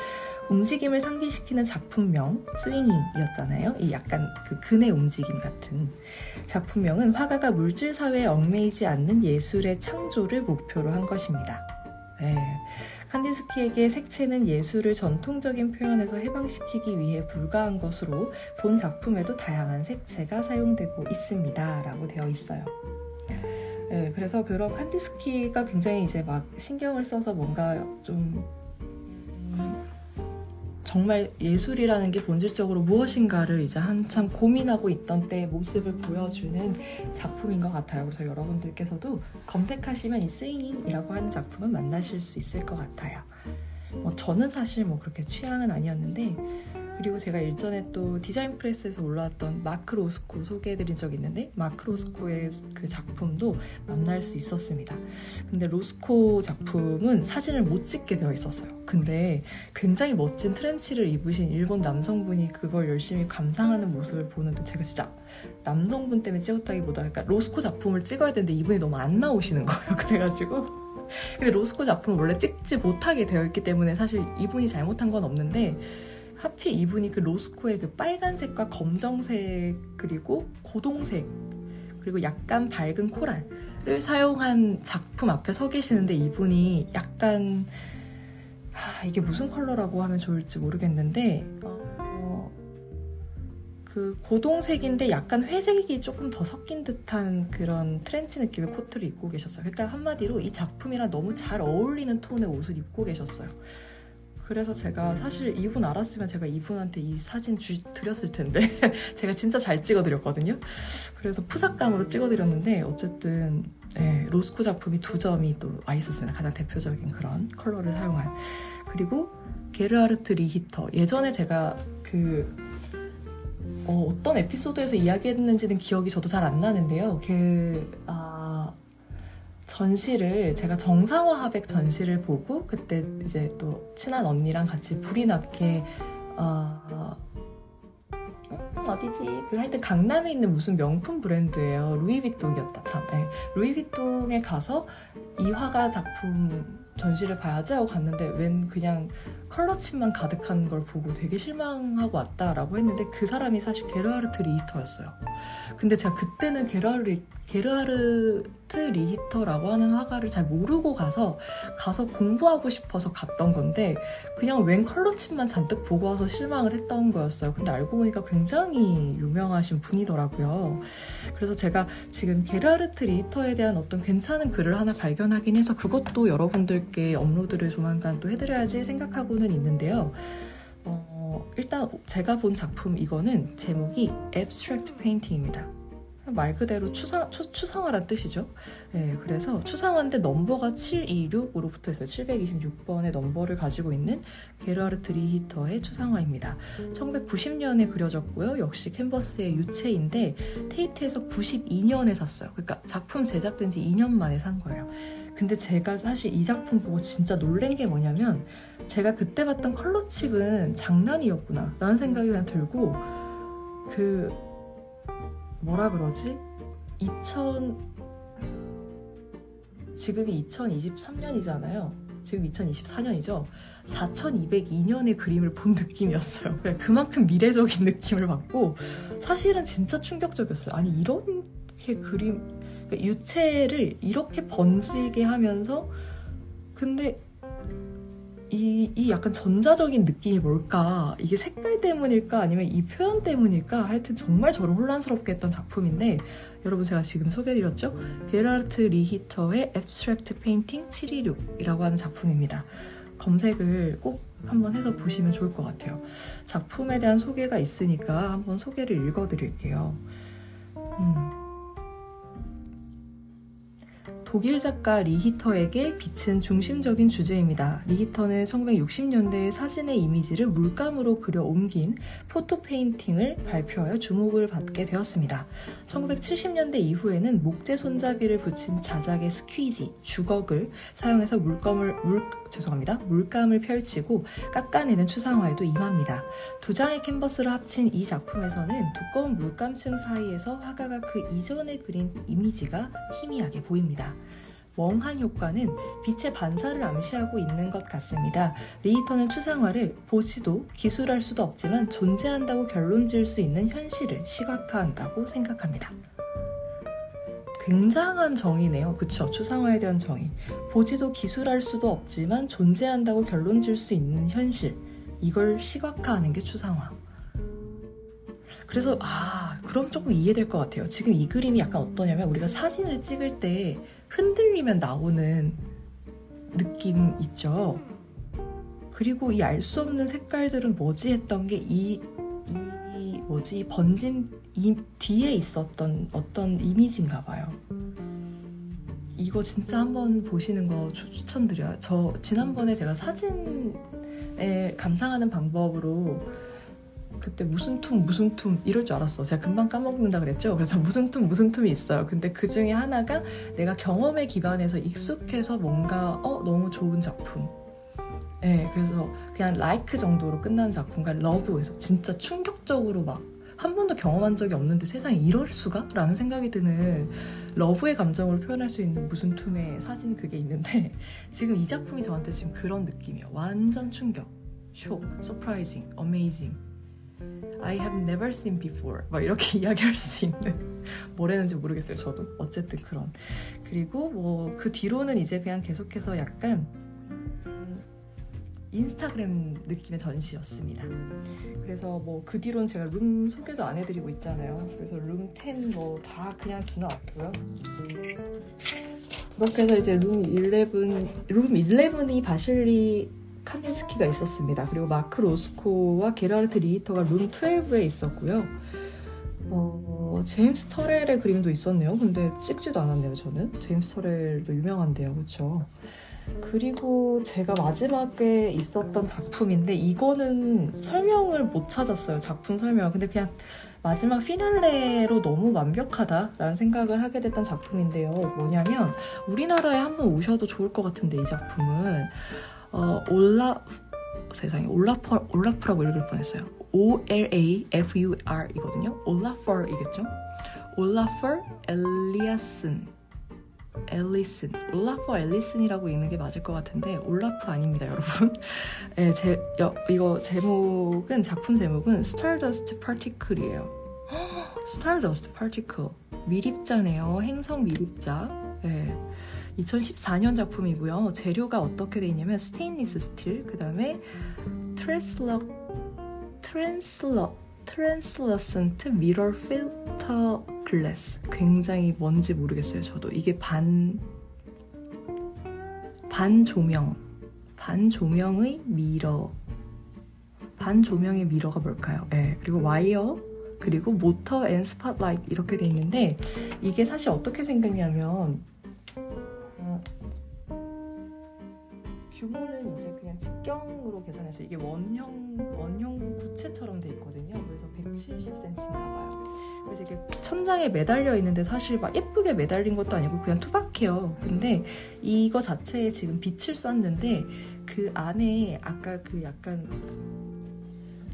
움직임을 상기시키는 작품명 스윙잉이었잖아요. 이 약간 그 근의 움직임 같은 작품명은 화가가 물질 사회에 얽매이지 않는 예술의 창조를 목표로 한 것입니다. 네. 칸딘스키에게 색채는 예술을 전통적인 표현에서 해방시키기 위해 불가한 것으로 본 작품에도 다양한 색채가 사용되고 있습니다. 라고 되어 있어요. 네, 그래서 그런 칸디스키가 굉장히 이제 막 신경을 써서 뭔가 좀 정말 예술이라는 게 본질적으로 무엇인가를 이제 한참 고민하고 있던 때의 모습을 보여주는 작품인 것 같아요. 그래서 여러분들께서도 검색하시면 이 Swinging이라고 하는 작품은 만나실 수 있을 것 같아요. 뭐 저는 사실 뭐 그렇게 취향은 아니었는데 그리고 제가 일전에 또 디자인 프레스에서 올라왔던 마크 로스코 소개해드린 적이 있는데 마크 로스코의 그 작품도 만날 수 있었습니다. 근데 로스코 작품은 사진을 못 찍게 되어 있었어요. 근데 굉장히 멋진 트렌치를 입으신 일본 남성분이 그걸 열심히 감상하는 모습을 보는데 제가 진짜 남성분 때문에 찍었다기보다 그러니까 로스코 작품을 찍어야 되는데 이분이 너무 안 나오시는 거예요. 그래가지고 근데 로스코 작품을 원래 찍지 못하게 되어 있기 때문에 사실 이분이 잘못한 건 없는데 하필 이분이 그 로스코의 그 빨간색과 검정색 그리고 고동색 그리고 약간 밝은 코랄을 사용한 작품 앞에 서 계시는데 이분이 약간 하, 이게 무슨 컬러라고 하면 좋을지 모르겠는데 어, 그 고동색인데 약간 회색이 조금 더 섞인 듯한 그런 트렌치 느낌의 코트를 입고 계셨어요. 그러니까 한마디로 이 작품이랑 너무 잘 어울리는 톤의 옷을 입고 계셨어요. 그래서 제가 사실 이분 알았으면 제가 이분한테 이 사진 주, 드렸을 텐데 제가 진짜 잘 찍어드렸거든요. 그래서 프사감으로 찍어드렸는데 어쨌든 네, 로스코 작품이 두 점이 또 와 있었어요. 가장 대표적인 그런 컬러를 사용한. 그리고 게르하르트 리히터. 예전에 제가 그 어, 떤 에피소드에서 이야기했는지는 기억이 저도 잘 안 나는데요. 그 아, 전시를 제가 정상화 하백 전시를 보고 그때 이제 또 친한 언니랑 같이 불이 나게 어, 음, 어디지? 그 하여튼 강남에 있는 무슨 명품 브랜드예요. 루이비통이었다 참. 네. 루이비통에 가서 이 화가 작품 전시를 봐야지 하고 갔는데 웬 그냥 color chip만 가득한 걸 보고 되게 실망하고 왔다라고 했는데 그 사람이 사실 게르하르트 리히터였어요. 근데 제가 그때는 게르하르, 게르하르트 리히터라고 하는 화가를 잘 모르고 가서 가서 공부하고 싶어서 갔던 건데 그냥 웬 color chip만 잔뜩 보고 와서 실망을 했던 거였어요. 근데 알고 보니까 굉장히 유명하신 분이더라고요. 그래서 제가 지금 게르하르트 리히터에 대한 어떤 괜찮은 글을 하나 발견하긴 해서 그것도 여러분들 께 업로드를 조만간 또 해드려야지 생각하고 부분은 있는데요. 어, 일단 제가 본 작품 이거는 제목이 Abstract Painting입니다. 말 그대로 추상, 추, 추상화란 뜻이죠. 네, 그래서 추상화인데 넘버가 726으로 붙어 있어요. 726번의 넘버를 가지고 있는 게르하르트 리히터의 추상화입니다. 1990년에 그려졌고요. 역시 캔버스의 유체인데 테이트에서 92년에 샀어요. 그러니까 작품 제작된 지 2년 만에 산 거예요. 근데 제가 사실 이 작품 보고 진짜 놀란 게 뭐냐면 제가 그때 봤던 컬러칩은 장난이었구나 라는 생각이 그냥 들고 그 뭐라 그러지? 2000 지금이 2023년이잖아요. 지금 2024년이죠. 4202년의 그림을 본 느낌이었어요. 그만큼 미래적인 느낌을 받고 사실은 진짜 충격적이었어요. 아니 이렇게 그림 그러니까 유체를 이렇게 번지게 하면서 근데 이, 이 약간 전자적인 느낌이 뭘까? 이게 색깔 때문일까? 아니면 이 표현 때문일까? 하여튼 정말 저를 혼란스럽게 했던 작품인데 여러분 제가 지금 소개해드렸죠? 게라르트 리히터의 Abstract Painting 726이라고 하는 작품입니다. 검색을 꼭 한번 해서 보시면 좋을 것 같아요. 작품에 대한 소개가 있으니까 한번 소개를 읽어드릴게요. 음. 독일 작가 리히터에게 비친 중심적인 주제입니다. 리히터는 1960년대에 사진의 이미지를 물감으로 그려 옮긴 photo painting을 발표하여 주목을 받게 되었습니다. 1970년대 이후에는 목재 손잡이를 붙인 자작의 스퀴지, 주걱을 사용해서 물감을 물 죄송합니다. 물감을 펼치고 깎아내는 추상화에도 임합니다. 두 장의 캔버스를 합친 이 작품에서는 두꺼운 물감층 사이에서 화가가 그 이전에 그린 이미지가 희미하게 보입니다. 멍한 효과는 빛의 반사를 암시하고 있는 것 같습니다. 리히터는 추상화를 보지도 기술할 수도 없지만 존재한다고 결론 지을 수 있는 현실을 시각화한다고 생각합니다. 굉장한 정의네요. 그쵸? 추상화에 대한 정의. 보지도 기술할 수도 없지만 존재한다고 결론 지을 수 있는 현실. 이걸 시각화하는 게 추상화. 그래서, 아, 그럼 조금 이해될 것 같아요. 지금 이 그림이 약간 어떠냐면, 우리가 사진을 찍을 때 흔들리면 나오는 느낌 있죠. 그리고 이 알 수 없는 색깔들은 뭐지 했던 게이 이 뭐지 번짐 이 뒤에 있었던 어떤 이미지인가 봐요. 이거 진짜 한번 보시는 거 추, 추천드려요. 저 지난번에 제가 사진에 감상하는 방법으로 그때 무슨 툼 무슨 툼 이럴 줄 알았어. 제가 금방 까먹는다 그랬죠. 그래서 무슨 툼 무슨 툼이 있어요. 근데 그 중에 하나가 내가 경험에 기반해서 익숙해서 뭔가 어 너무 좋은 작품. 예, 네, 그래서 그냥 라이크 정도로 끝나는 작품과 러브에서 진짜 충격적으로 막 한 번도 경험한 적이 없는데 세상에 이럴 수가? 라는 생각이 드는 love의 감정을 표현할 수 있는 무슨 툼의 사진 그게 있는데 지금 이 작품이 저한테 지금 그런 느낌이에요. 완전 충격, so, surprising, amazing. I have never seen before. 막 이렇게 이야기할 수 있는 뭐라는지 모르겠어요. 저도 어쨌든 그런. 그리고 뭐 그 뒤로는 이제 그냥 계속해서 약간 인스타그램 느낌의 전시였습니다. 그래서 뭐 그 뒤로는 제가 룸 소개도 안 해드리고 있잖아요. 그래서 룸 10 뭐 다 그냥 지나왔고요. 그렇게 해서 이제 룸 11, 룸 11이 바실리 칸딘스키가 있었습니다. 그리고 마크 로스코와 게라르트 리히터가 룸 12에 있었고요. 어, 제임스 터렐의 그림도 있었네요. 근데 찍지도 않았네요, 저는. 제임스 터렐도 유명한데요, 그렇죠? 그리고 제가 마지막에 있었던 작품인데 이거는 설명을 못 찾았어요. 작품 설명. 근데 그냥 마지막 피날레로 너무 완벽하다라는 생각을 하게 됐던 작품인데요. 뭐냐면 우리나라에 한번 오셔도 좋을 것 같은데 이 작품은 어, 올라 세상에 올라퍼 올라프라고 읽을 뻔했어요. O L A F U R 이거든요. 올라퍼이겠죠? 올라퍼 엘리아슨 엘리슨 올라프 엘리슨이라고 읽는 게 맞을 것 같은데 올라프 아닙니다 여러분 네, 제, 여, 이거 제목은 작품 제목은 Stardust Particle이에요 Stardust Particle 미립자네요 행성 미립자 네. 2014년 작품이고요. 재료가 어떻게 돼 있냐면 스테인리스 스틸 그 다음에 translu translu translucent mirror filter glass. 굉장히 뭔지 모르겠어요 저도. 이게 반 반조명 반조명의 mirror 반조명의 mirror가 뭘까요? 네, 그리고 와이어 그리고 motor and spotlight 이렇게 돼 있는데 이게 사실 어떻게 생겼냐면 규모는 이제 그냥 직경으로 계산해서 이게 원형 원형 구체처럼 돼 있거든요. 그래서 170cm인가 봐요. 그래서 이게 천장에 매달려 있는데 사실 막 예쁘게 매달린 것도 아니고 그냥 투박해요. 근데 이거 자체에 지금 빛을 쐈는데 그 안에 아까 그 약간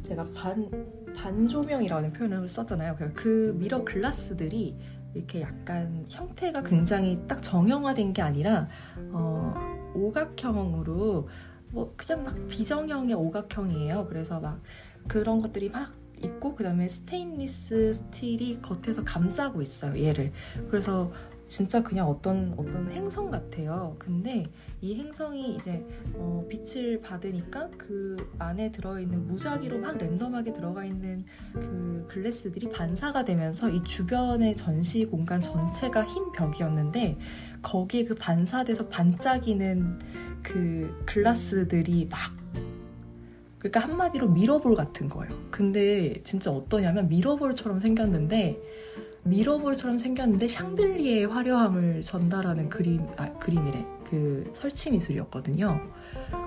제가 반 반조명이라는 표현을 썼잖아요. 그러니까 그 미러 글라스들이 이렇게 약간 형태가 굉장히 딱 정형화된 게 아니라 어, 오각형으로 뭐 그냥 막 비정형의 오각형이에요. 그래서 막 그런 것들이 막 있고 그다음에 스테인리스 스틸이 겉에서 감싸고 있어요. 얘를. 그래서 진짜 그냥 어떤 어떤 행성 같아요. 근데 이 행성이 이제 어, 빛을 받으니까 그 안에 들어있는 무작위로 막 랜덤하게 들어가 있는 그 글래스들이 반사가 되면서 이 주변의 전시 공간 전체가 흰 벽이었는데 거기에 그 반사돼서 반짝이는 그 글라스들이 막 그러니까 한마디로 미러볼 같은 거예요. 근데 진짜 어떠냐면 미러볼처럼 생겼는데 미러볼처럼 생겼는데 샹들리에의 화려함을 전달하는 그림 아 그림이래 그 설치 미술이었거든요.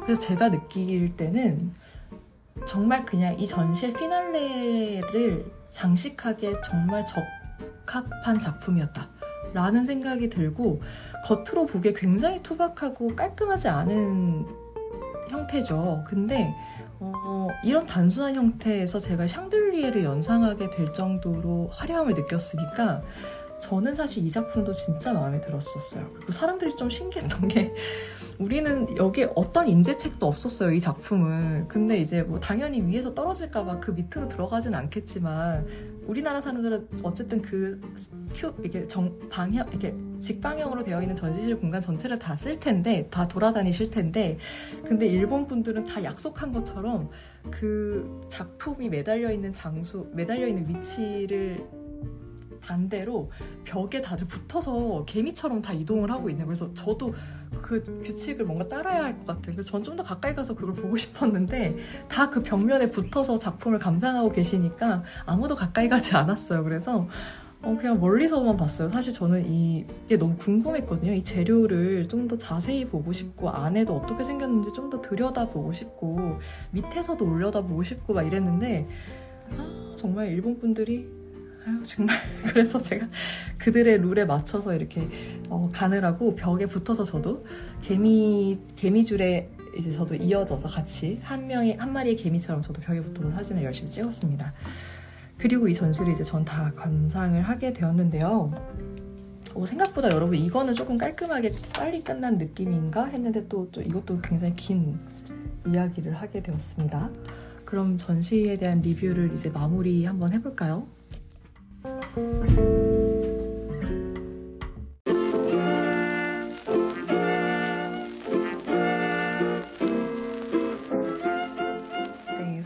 그래서 제가 느낄 때는 정말 그냥 이 전시의 피날레를 장식하기에 정말 적합한 작품이었다. 라는 생각이 들고 겉으로 보기에 굉장히 투박하고 깔끔하지 않은 형태죠. 근데 어, 이런 단순한 형태에서 제가 샹들리에를 연상하게 될 정도로 화려함을 느꼈으니까 저는 사실 이 작품도 진짜 마음에 들었었어요. 그리고 사람들이 좀 신기했던 게 우리는 여기 어떤 인재책도 없었어요, 이 작품은. 근데 이제 뭐 당연히 위에서 떨어질까봐 그 밑으로 들어가진 않겠지만 우리나라 사람들은 어쨌든 그 큐, 이게 정, 방향, 이게 직방향으로 되어 있는 전시실 공간 전체를 다 쓸 텐데, 다 돌아다니실 텐데, 근데 일본 분들은 다 약속한 것처럼 그 작품이 매달려 있는 장소, 매달려 있는 위치를 반대로 벽에 다들 붙어서 개미처럼 다 이동을 하고 있는 그래서 저도 그 규칙을 뭔가 따라야 할 것 같아요. 그래서 전 좀 더 가까이 가서 그걸 보고 싶었는데 다 그 벽면에 붙어서 작품을 감상하고 계시니까 아무도 가까이 가지 않았어요. 그래서 어, 그냥 멀리서만 봤어요. 사실 저는 이, 게 너무 궁금했거든요. 이 재료를 좀 더 자세히 보고 싶고, 안에도 어떻게 생겼는지 좀 더 들여다보고 싶고, 밑에서도 올려다보고 싶고, 막 이랬는데, 아, 정말 일본 분들이, 아유, 정말. 그래서 제가 그들의 룰에 맞춰서 이렇게, 어, 가느라고 벽에 붙어서 저도 개미, 개미줄에 이제 저도 이어져서 같이 한 명이, 한 마리의 개미처럼 저도 벽에 붙어서 사진을 열심히 찍었습니다. 그리고 이 전시를 이제 전 다 감상을 하게 되었는데요. 어, 생각보다 여러분 이거는 조금 깔끔하게 빨리 끝난 느낌인가 했는데 또, 또 이것도 굉장히 긴 이야기를 하게 되었습니다. 그럼 전시에 대한 리뷰를 이제 마무리 한번 해볼까요?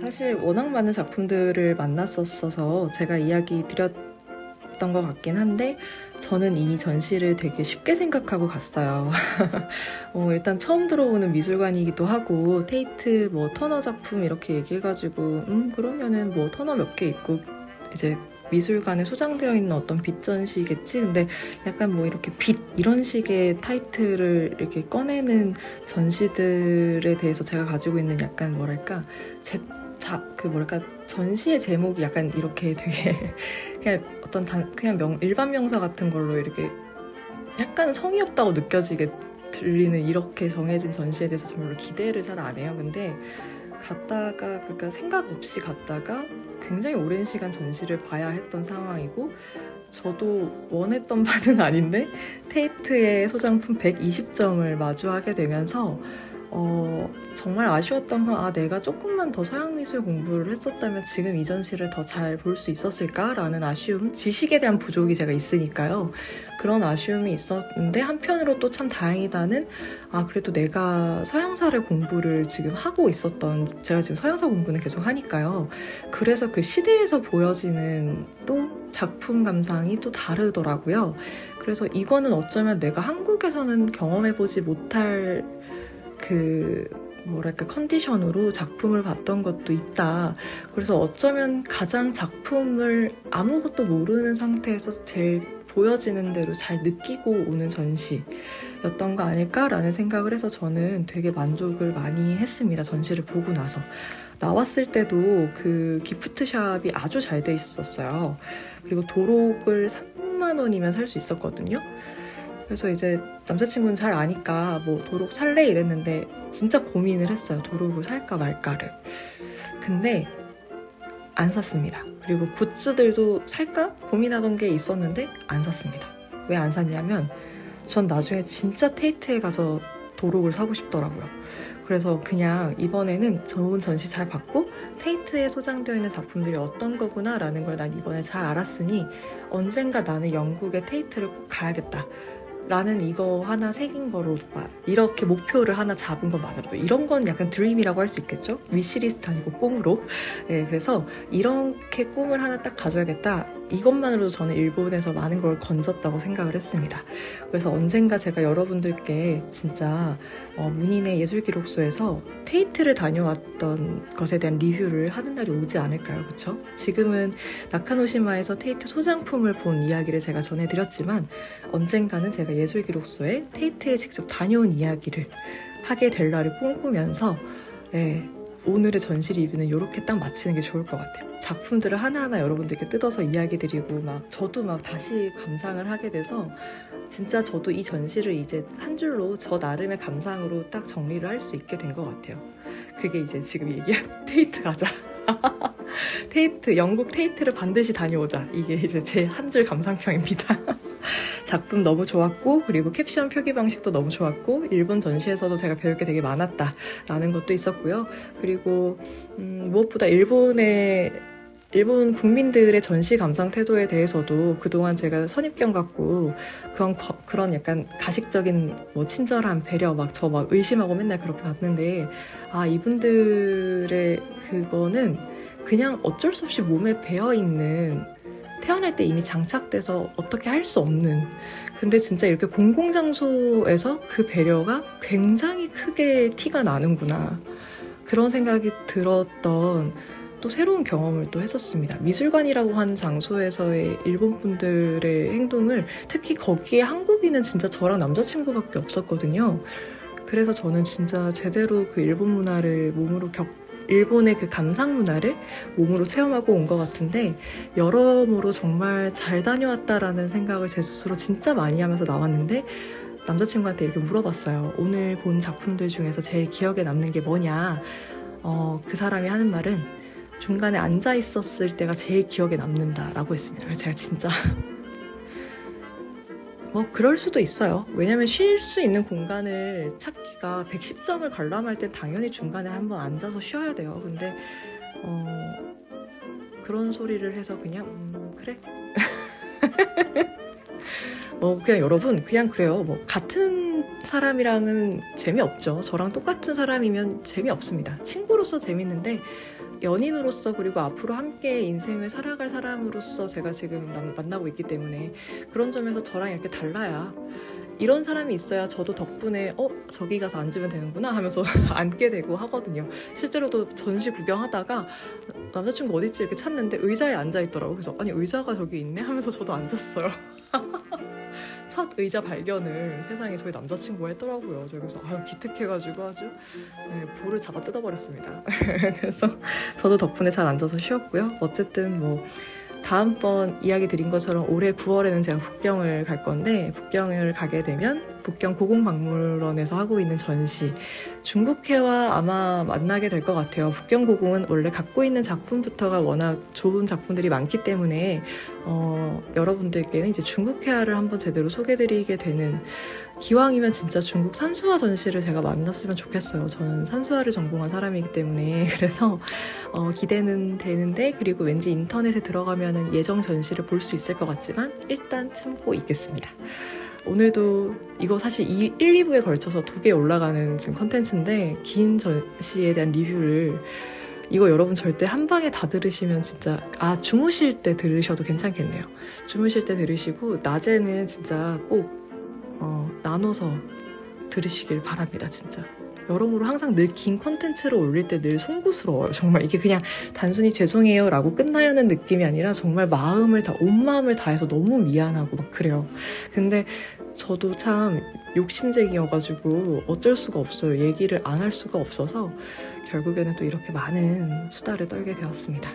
사실 워낙 많은 작품들을 만났었어서 제가 이야기 드렸던 것 같긴 한데 저는 이 전시를 되게 쉽게 생각하고 갔어요. 어, 일단 처음 들어오는 미술관이기도 하고 테이트 뭐 터너 작품 이렇게 얘기해가지고 음 그러면은 뭐 터너 몇 개 있고 이제 미술관에 소장되어 있는 어떤 빛 전시겠지. 근데 약간 뭐 이렇게 빛 이런 식의 타이틀을 이렇게 꺼내는 전시들에 대해서 제가 가지고 있는 약간 뭐랄까 제 자, 그 뭐랄까 전시의 제목이 약간 이렇게 되게 그냥 어떤 단, 그냥 명, 일반 명사 같은 걸로 이렇게 약간 성의 없다고 느껴지게 들리는 이렇게 정해진 전시에 대해서 별로 기대를 잘 안 해요. 근데 갔다가 그러니까 생각 없이 갔다가 굉장히 오랜 시간 전시를 봐야 했던 상황이고 저도 원했던 바는 아닌데 테이트의 소장품 120점을 마주하게 되면서 어, 정말 아쉬웠던 건, 아, 내가 조금만 더 서양미술 공부를 했었다면 지금 이 전시를 더 잘 볼 수 있었을까라는 아쉬움, 지식에 대한 부족이 제가 있으니까요. 그런 아쉬움이 있었는데, 한편으로 또 참 다행이다는, 아, 그래도 내가 서양사를 공부를 지금 하고 있었던, 제가 지금 서양사 공부는 계속 하니까요. 그래서 그 시대에서 보여지는 또 작품 감상이 또 다르더라고요. 그래서 이거는 어쩌면 내가 한국에서는 경험해보지 못할 그 뭐랄까 컨디션으로 작품을 봤던 것도 있다. 그래서 어쩌면 가장 작품을 아무것도 모르는 상태에서 제일 보여지는 대로 잘 느끼고 오는 전시였던 거 아닐까라는 생각을 해서 저는 되게 만족을 많이 했습니다. 전시를 보고 나서. 나왔을 때도 그 기프트샵이 아주 잘 돼 있었어요. 그리고 도록을 3만 원이면 살 수 있었거든요. 그래서 이제 남자친구는 잘 아니까 뭐 도록 살래 이랬는데 진짜 고민을 했어요. 도록을 살까 말까를. 근데 안 샀습니다. 그리고 굿즈들도 살까 고민하던 게 있었는데 안 샀습니다. 왜 안 샀냐면 전 나중에 진짜 테이트에 가서 도록을 사고 싶더라고요. 그래서 그냥 이번에는 좋은 전시 잘 받고 테이트에 소장되어 있는 작품들이 어떤 거구나 라는 걸 난 이번에 잘 알았으니 언젠가 나는 영국의 테이트를 꼭 가야겠다. 라는 이거 하나 새긴 거로 막 이렇게 목표를 하나 잡은 것만으로도 이런 건 약간 dream이라고 할 수 있겠죠? wish list 아니고 꿈으로. 네, 그래서 이렇게 꿈을 하나 딱 가져야겠다. 이것만으로도 저는 일본에서 많은 걸 건졌다고 생각을 했습니다. 그래서 언젠가 제가 여러분들께 진짜 어, 문인의 예술기록소에서 테이트를 다녀왔던 것에 대한 리뷰를 하는 날이 오지 않을까요? 그쵸? 지금은 나카노시마에서 테이트 소장품을 본 이야기를 제가 전해드렸지만 언젠가는 제가 예술기록소에 테이트에 직접 다녀온 이야기를 하게 될 날을 꿈꾸면서 네, 오늘의 전시 리뷰는 이렇게 딱 마치는 게 좋을 것 같아요. 작품들을 하나하나 여러분들께 뜯어서 이야기 드리고 막 저도 막 다시 감상을 하게 돼서 진짜 저도 이 전시를 이제 한 줄로 저 나름의 감상으로 딱 정리를 할 수 있게 된 것 같아요. 그게 이제 지금 얘기한 테이트 가자. 테이트, 영국 테이트를 반드시 다녀오자. 이게 이제 제 한 줄 감상평입니다. 작품 너무 좋았고, 그리고 캡션 표기 방식도 너무 좋았고, 일본 전시에서도 제가 배울 게 되게 많았다라는 것도 있었고요. 그리고, 음, 무엇보다 일본의 일본 국민들의 전시 감상 태도에 대해서도 그동안 제가 선입견 갖고 그런 그런 약간 가식적인 뭐 친절한 배려 막저막 의심하고 맨날 그렇게 봤는데 아 이분들의 그거는 그냥 어쩔 수 없이 몸에 배어 있는 태어날 때 이미 장착돼서 어떻게 할 수 없는 근데 진짜 이렇게 공공장소에서 그 배려가 굉장히 크게 티가 나는구나. 그런 생각이 들었던 또 새로운 경험을 또 했었습니다. 미술관이라고 하는 장소에서의 일본 분들의 행동을 특히 거기에 한국인은 진짜 저랑 남자친구밖에 없었거든요. 그래서 저는 진짜 제대로 그 일본 문화를 몸으로 겪, 일본의 그 감상 문화를 몸으로 체험하고 온 것 같은데 여러모로 정말 잘 다녀왔다라는 생각을 제 스스로 진짜 많이 하면서 나왔는데 남자친구한테 이렇게 물어봤어요. 오늘 본 작품들 중에서 제일 기억에 남는 게 뭐냐? 어, 그 사람이 하는 말은 중간에 앉아 있었을 때가 제일 기억에 남는다라고 했습니다. 제가 진짜 뭐 그럴 수도 있어요. 왜냐면 쉴 수 있는 공간을 찾기가 110점을 관람할 때 당연히 중간에 한번 앉아서 쉬어야 돼요. 근데 어 그런 소리를 해서 그냥 음 그래. 뭐 그냥 여러분 그냥 그래요. 뭐 같은 사람이랑은 재미없죠. 저랑 똑같은 사람이면 재미없습니다. 친구로서 재밌는데 연인으로서 그리고 앞으로 함께 인생을 살아갈 사람으로서 제가 지금 만나고 있기 때문에 그런 점에서 저랑 이렇게 달라야 이런 사람이 있어야 저도 덕분에 어 저기 가서 앉으면 되는구나 하면서 앉게 되고 하거든요. 실제로도 전시 구경하다가 남자친구 어디 있지 이렇게 찾는데 의자에 앉아 있더라고. 그래서 아니 의자가 저기 있네 하면서 저도 앉았어요. 첫 의자 발견을 세상에 저희 남자친구가 했더라고요. 저 그래서 아유 기특해가지고 아주 네, 볼을 잡아 뜯어버렸습니다. 그래서 저도 덕분에 잘 앉아서 쉬었고요. 어쨌든 뭐 다음번 이야기 드린 것처럼 올해 9월에는 제가 북경을 갈 건데 북경을 가게 되면 북경 고궁박물원에서 하고 있는 전시 중국회와 아마 만나게 될 것 같아요. 북경 고궁은 원래 갖고 있는 작품부터가 워낙 좋은 작품들이 많기 때문에 어, 여러분들께는 이제 중국회화를 한번 제대로 소개드리게 되는 기왕이면 진짜 중국 산수화 전시를 제가 만났으면 좋겠어요. 저는 산수화를 전공한 사람이기 때문에 그래서 어, 기대는 되는데 그리고 왠지 인터넷에 들어가면 예정 전시를 볼 수 있을 것 같지만 일단 참고 있겠습니다. 오늘도 이거 사실 1, 2부에 걸쳐서 두 개 올라가는 지금 컨텐츠인데 긴 전시에 대한 리뷰를 이거 여러분 절대 한 방에 다 들으시면 진짜 아 주무실 때 들으셔도 괜찮겠네요. 주무실 때 들으시고 낮에는 진짜 꼭 어, 나눠서 들으시길 바랍니다. 진짜. 여러모로 항상 늘 긴 컨텐츠를 올릴 때 늘 송구스러워요. 정말 이게 그냥 단순히 죄송해요 라고 끝나야 하는 느낌이 아니라 정말 마음을 다, 온 마음을 다해서 너무 미안하고 막 그래요. 근데 저도 참 욕심쟁이여가지고 어쩔 수가 없어요. 얘기를 안 할 수가 없어서 결국에는 또 이렇게 많은 수다를 떨게 되었습니다.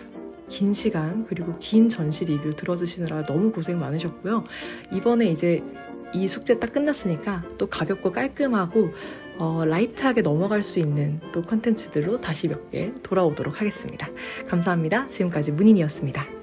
긴 시간 그리고 긴 전시 리뷰 들어주시느라 너무 고생 많으셨고요. 이번에 이제 이 숙제 딱 끝났으니까 또 가볍고 깔끔하고 어, 라이트하게 넘어갈 수 있는 또 컨텐츠들로 다시 몇 개 돌아오도록 하겠습니다. 감사합니다. 지금까지 문인이었습니다.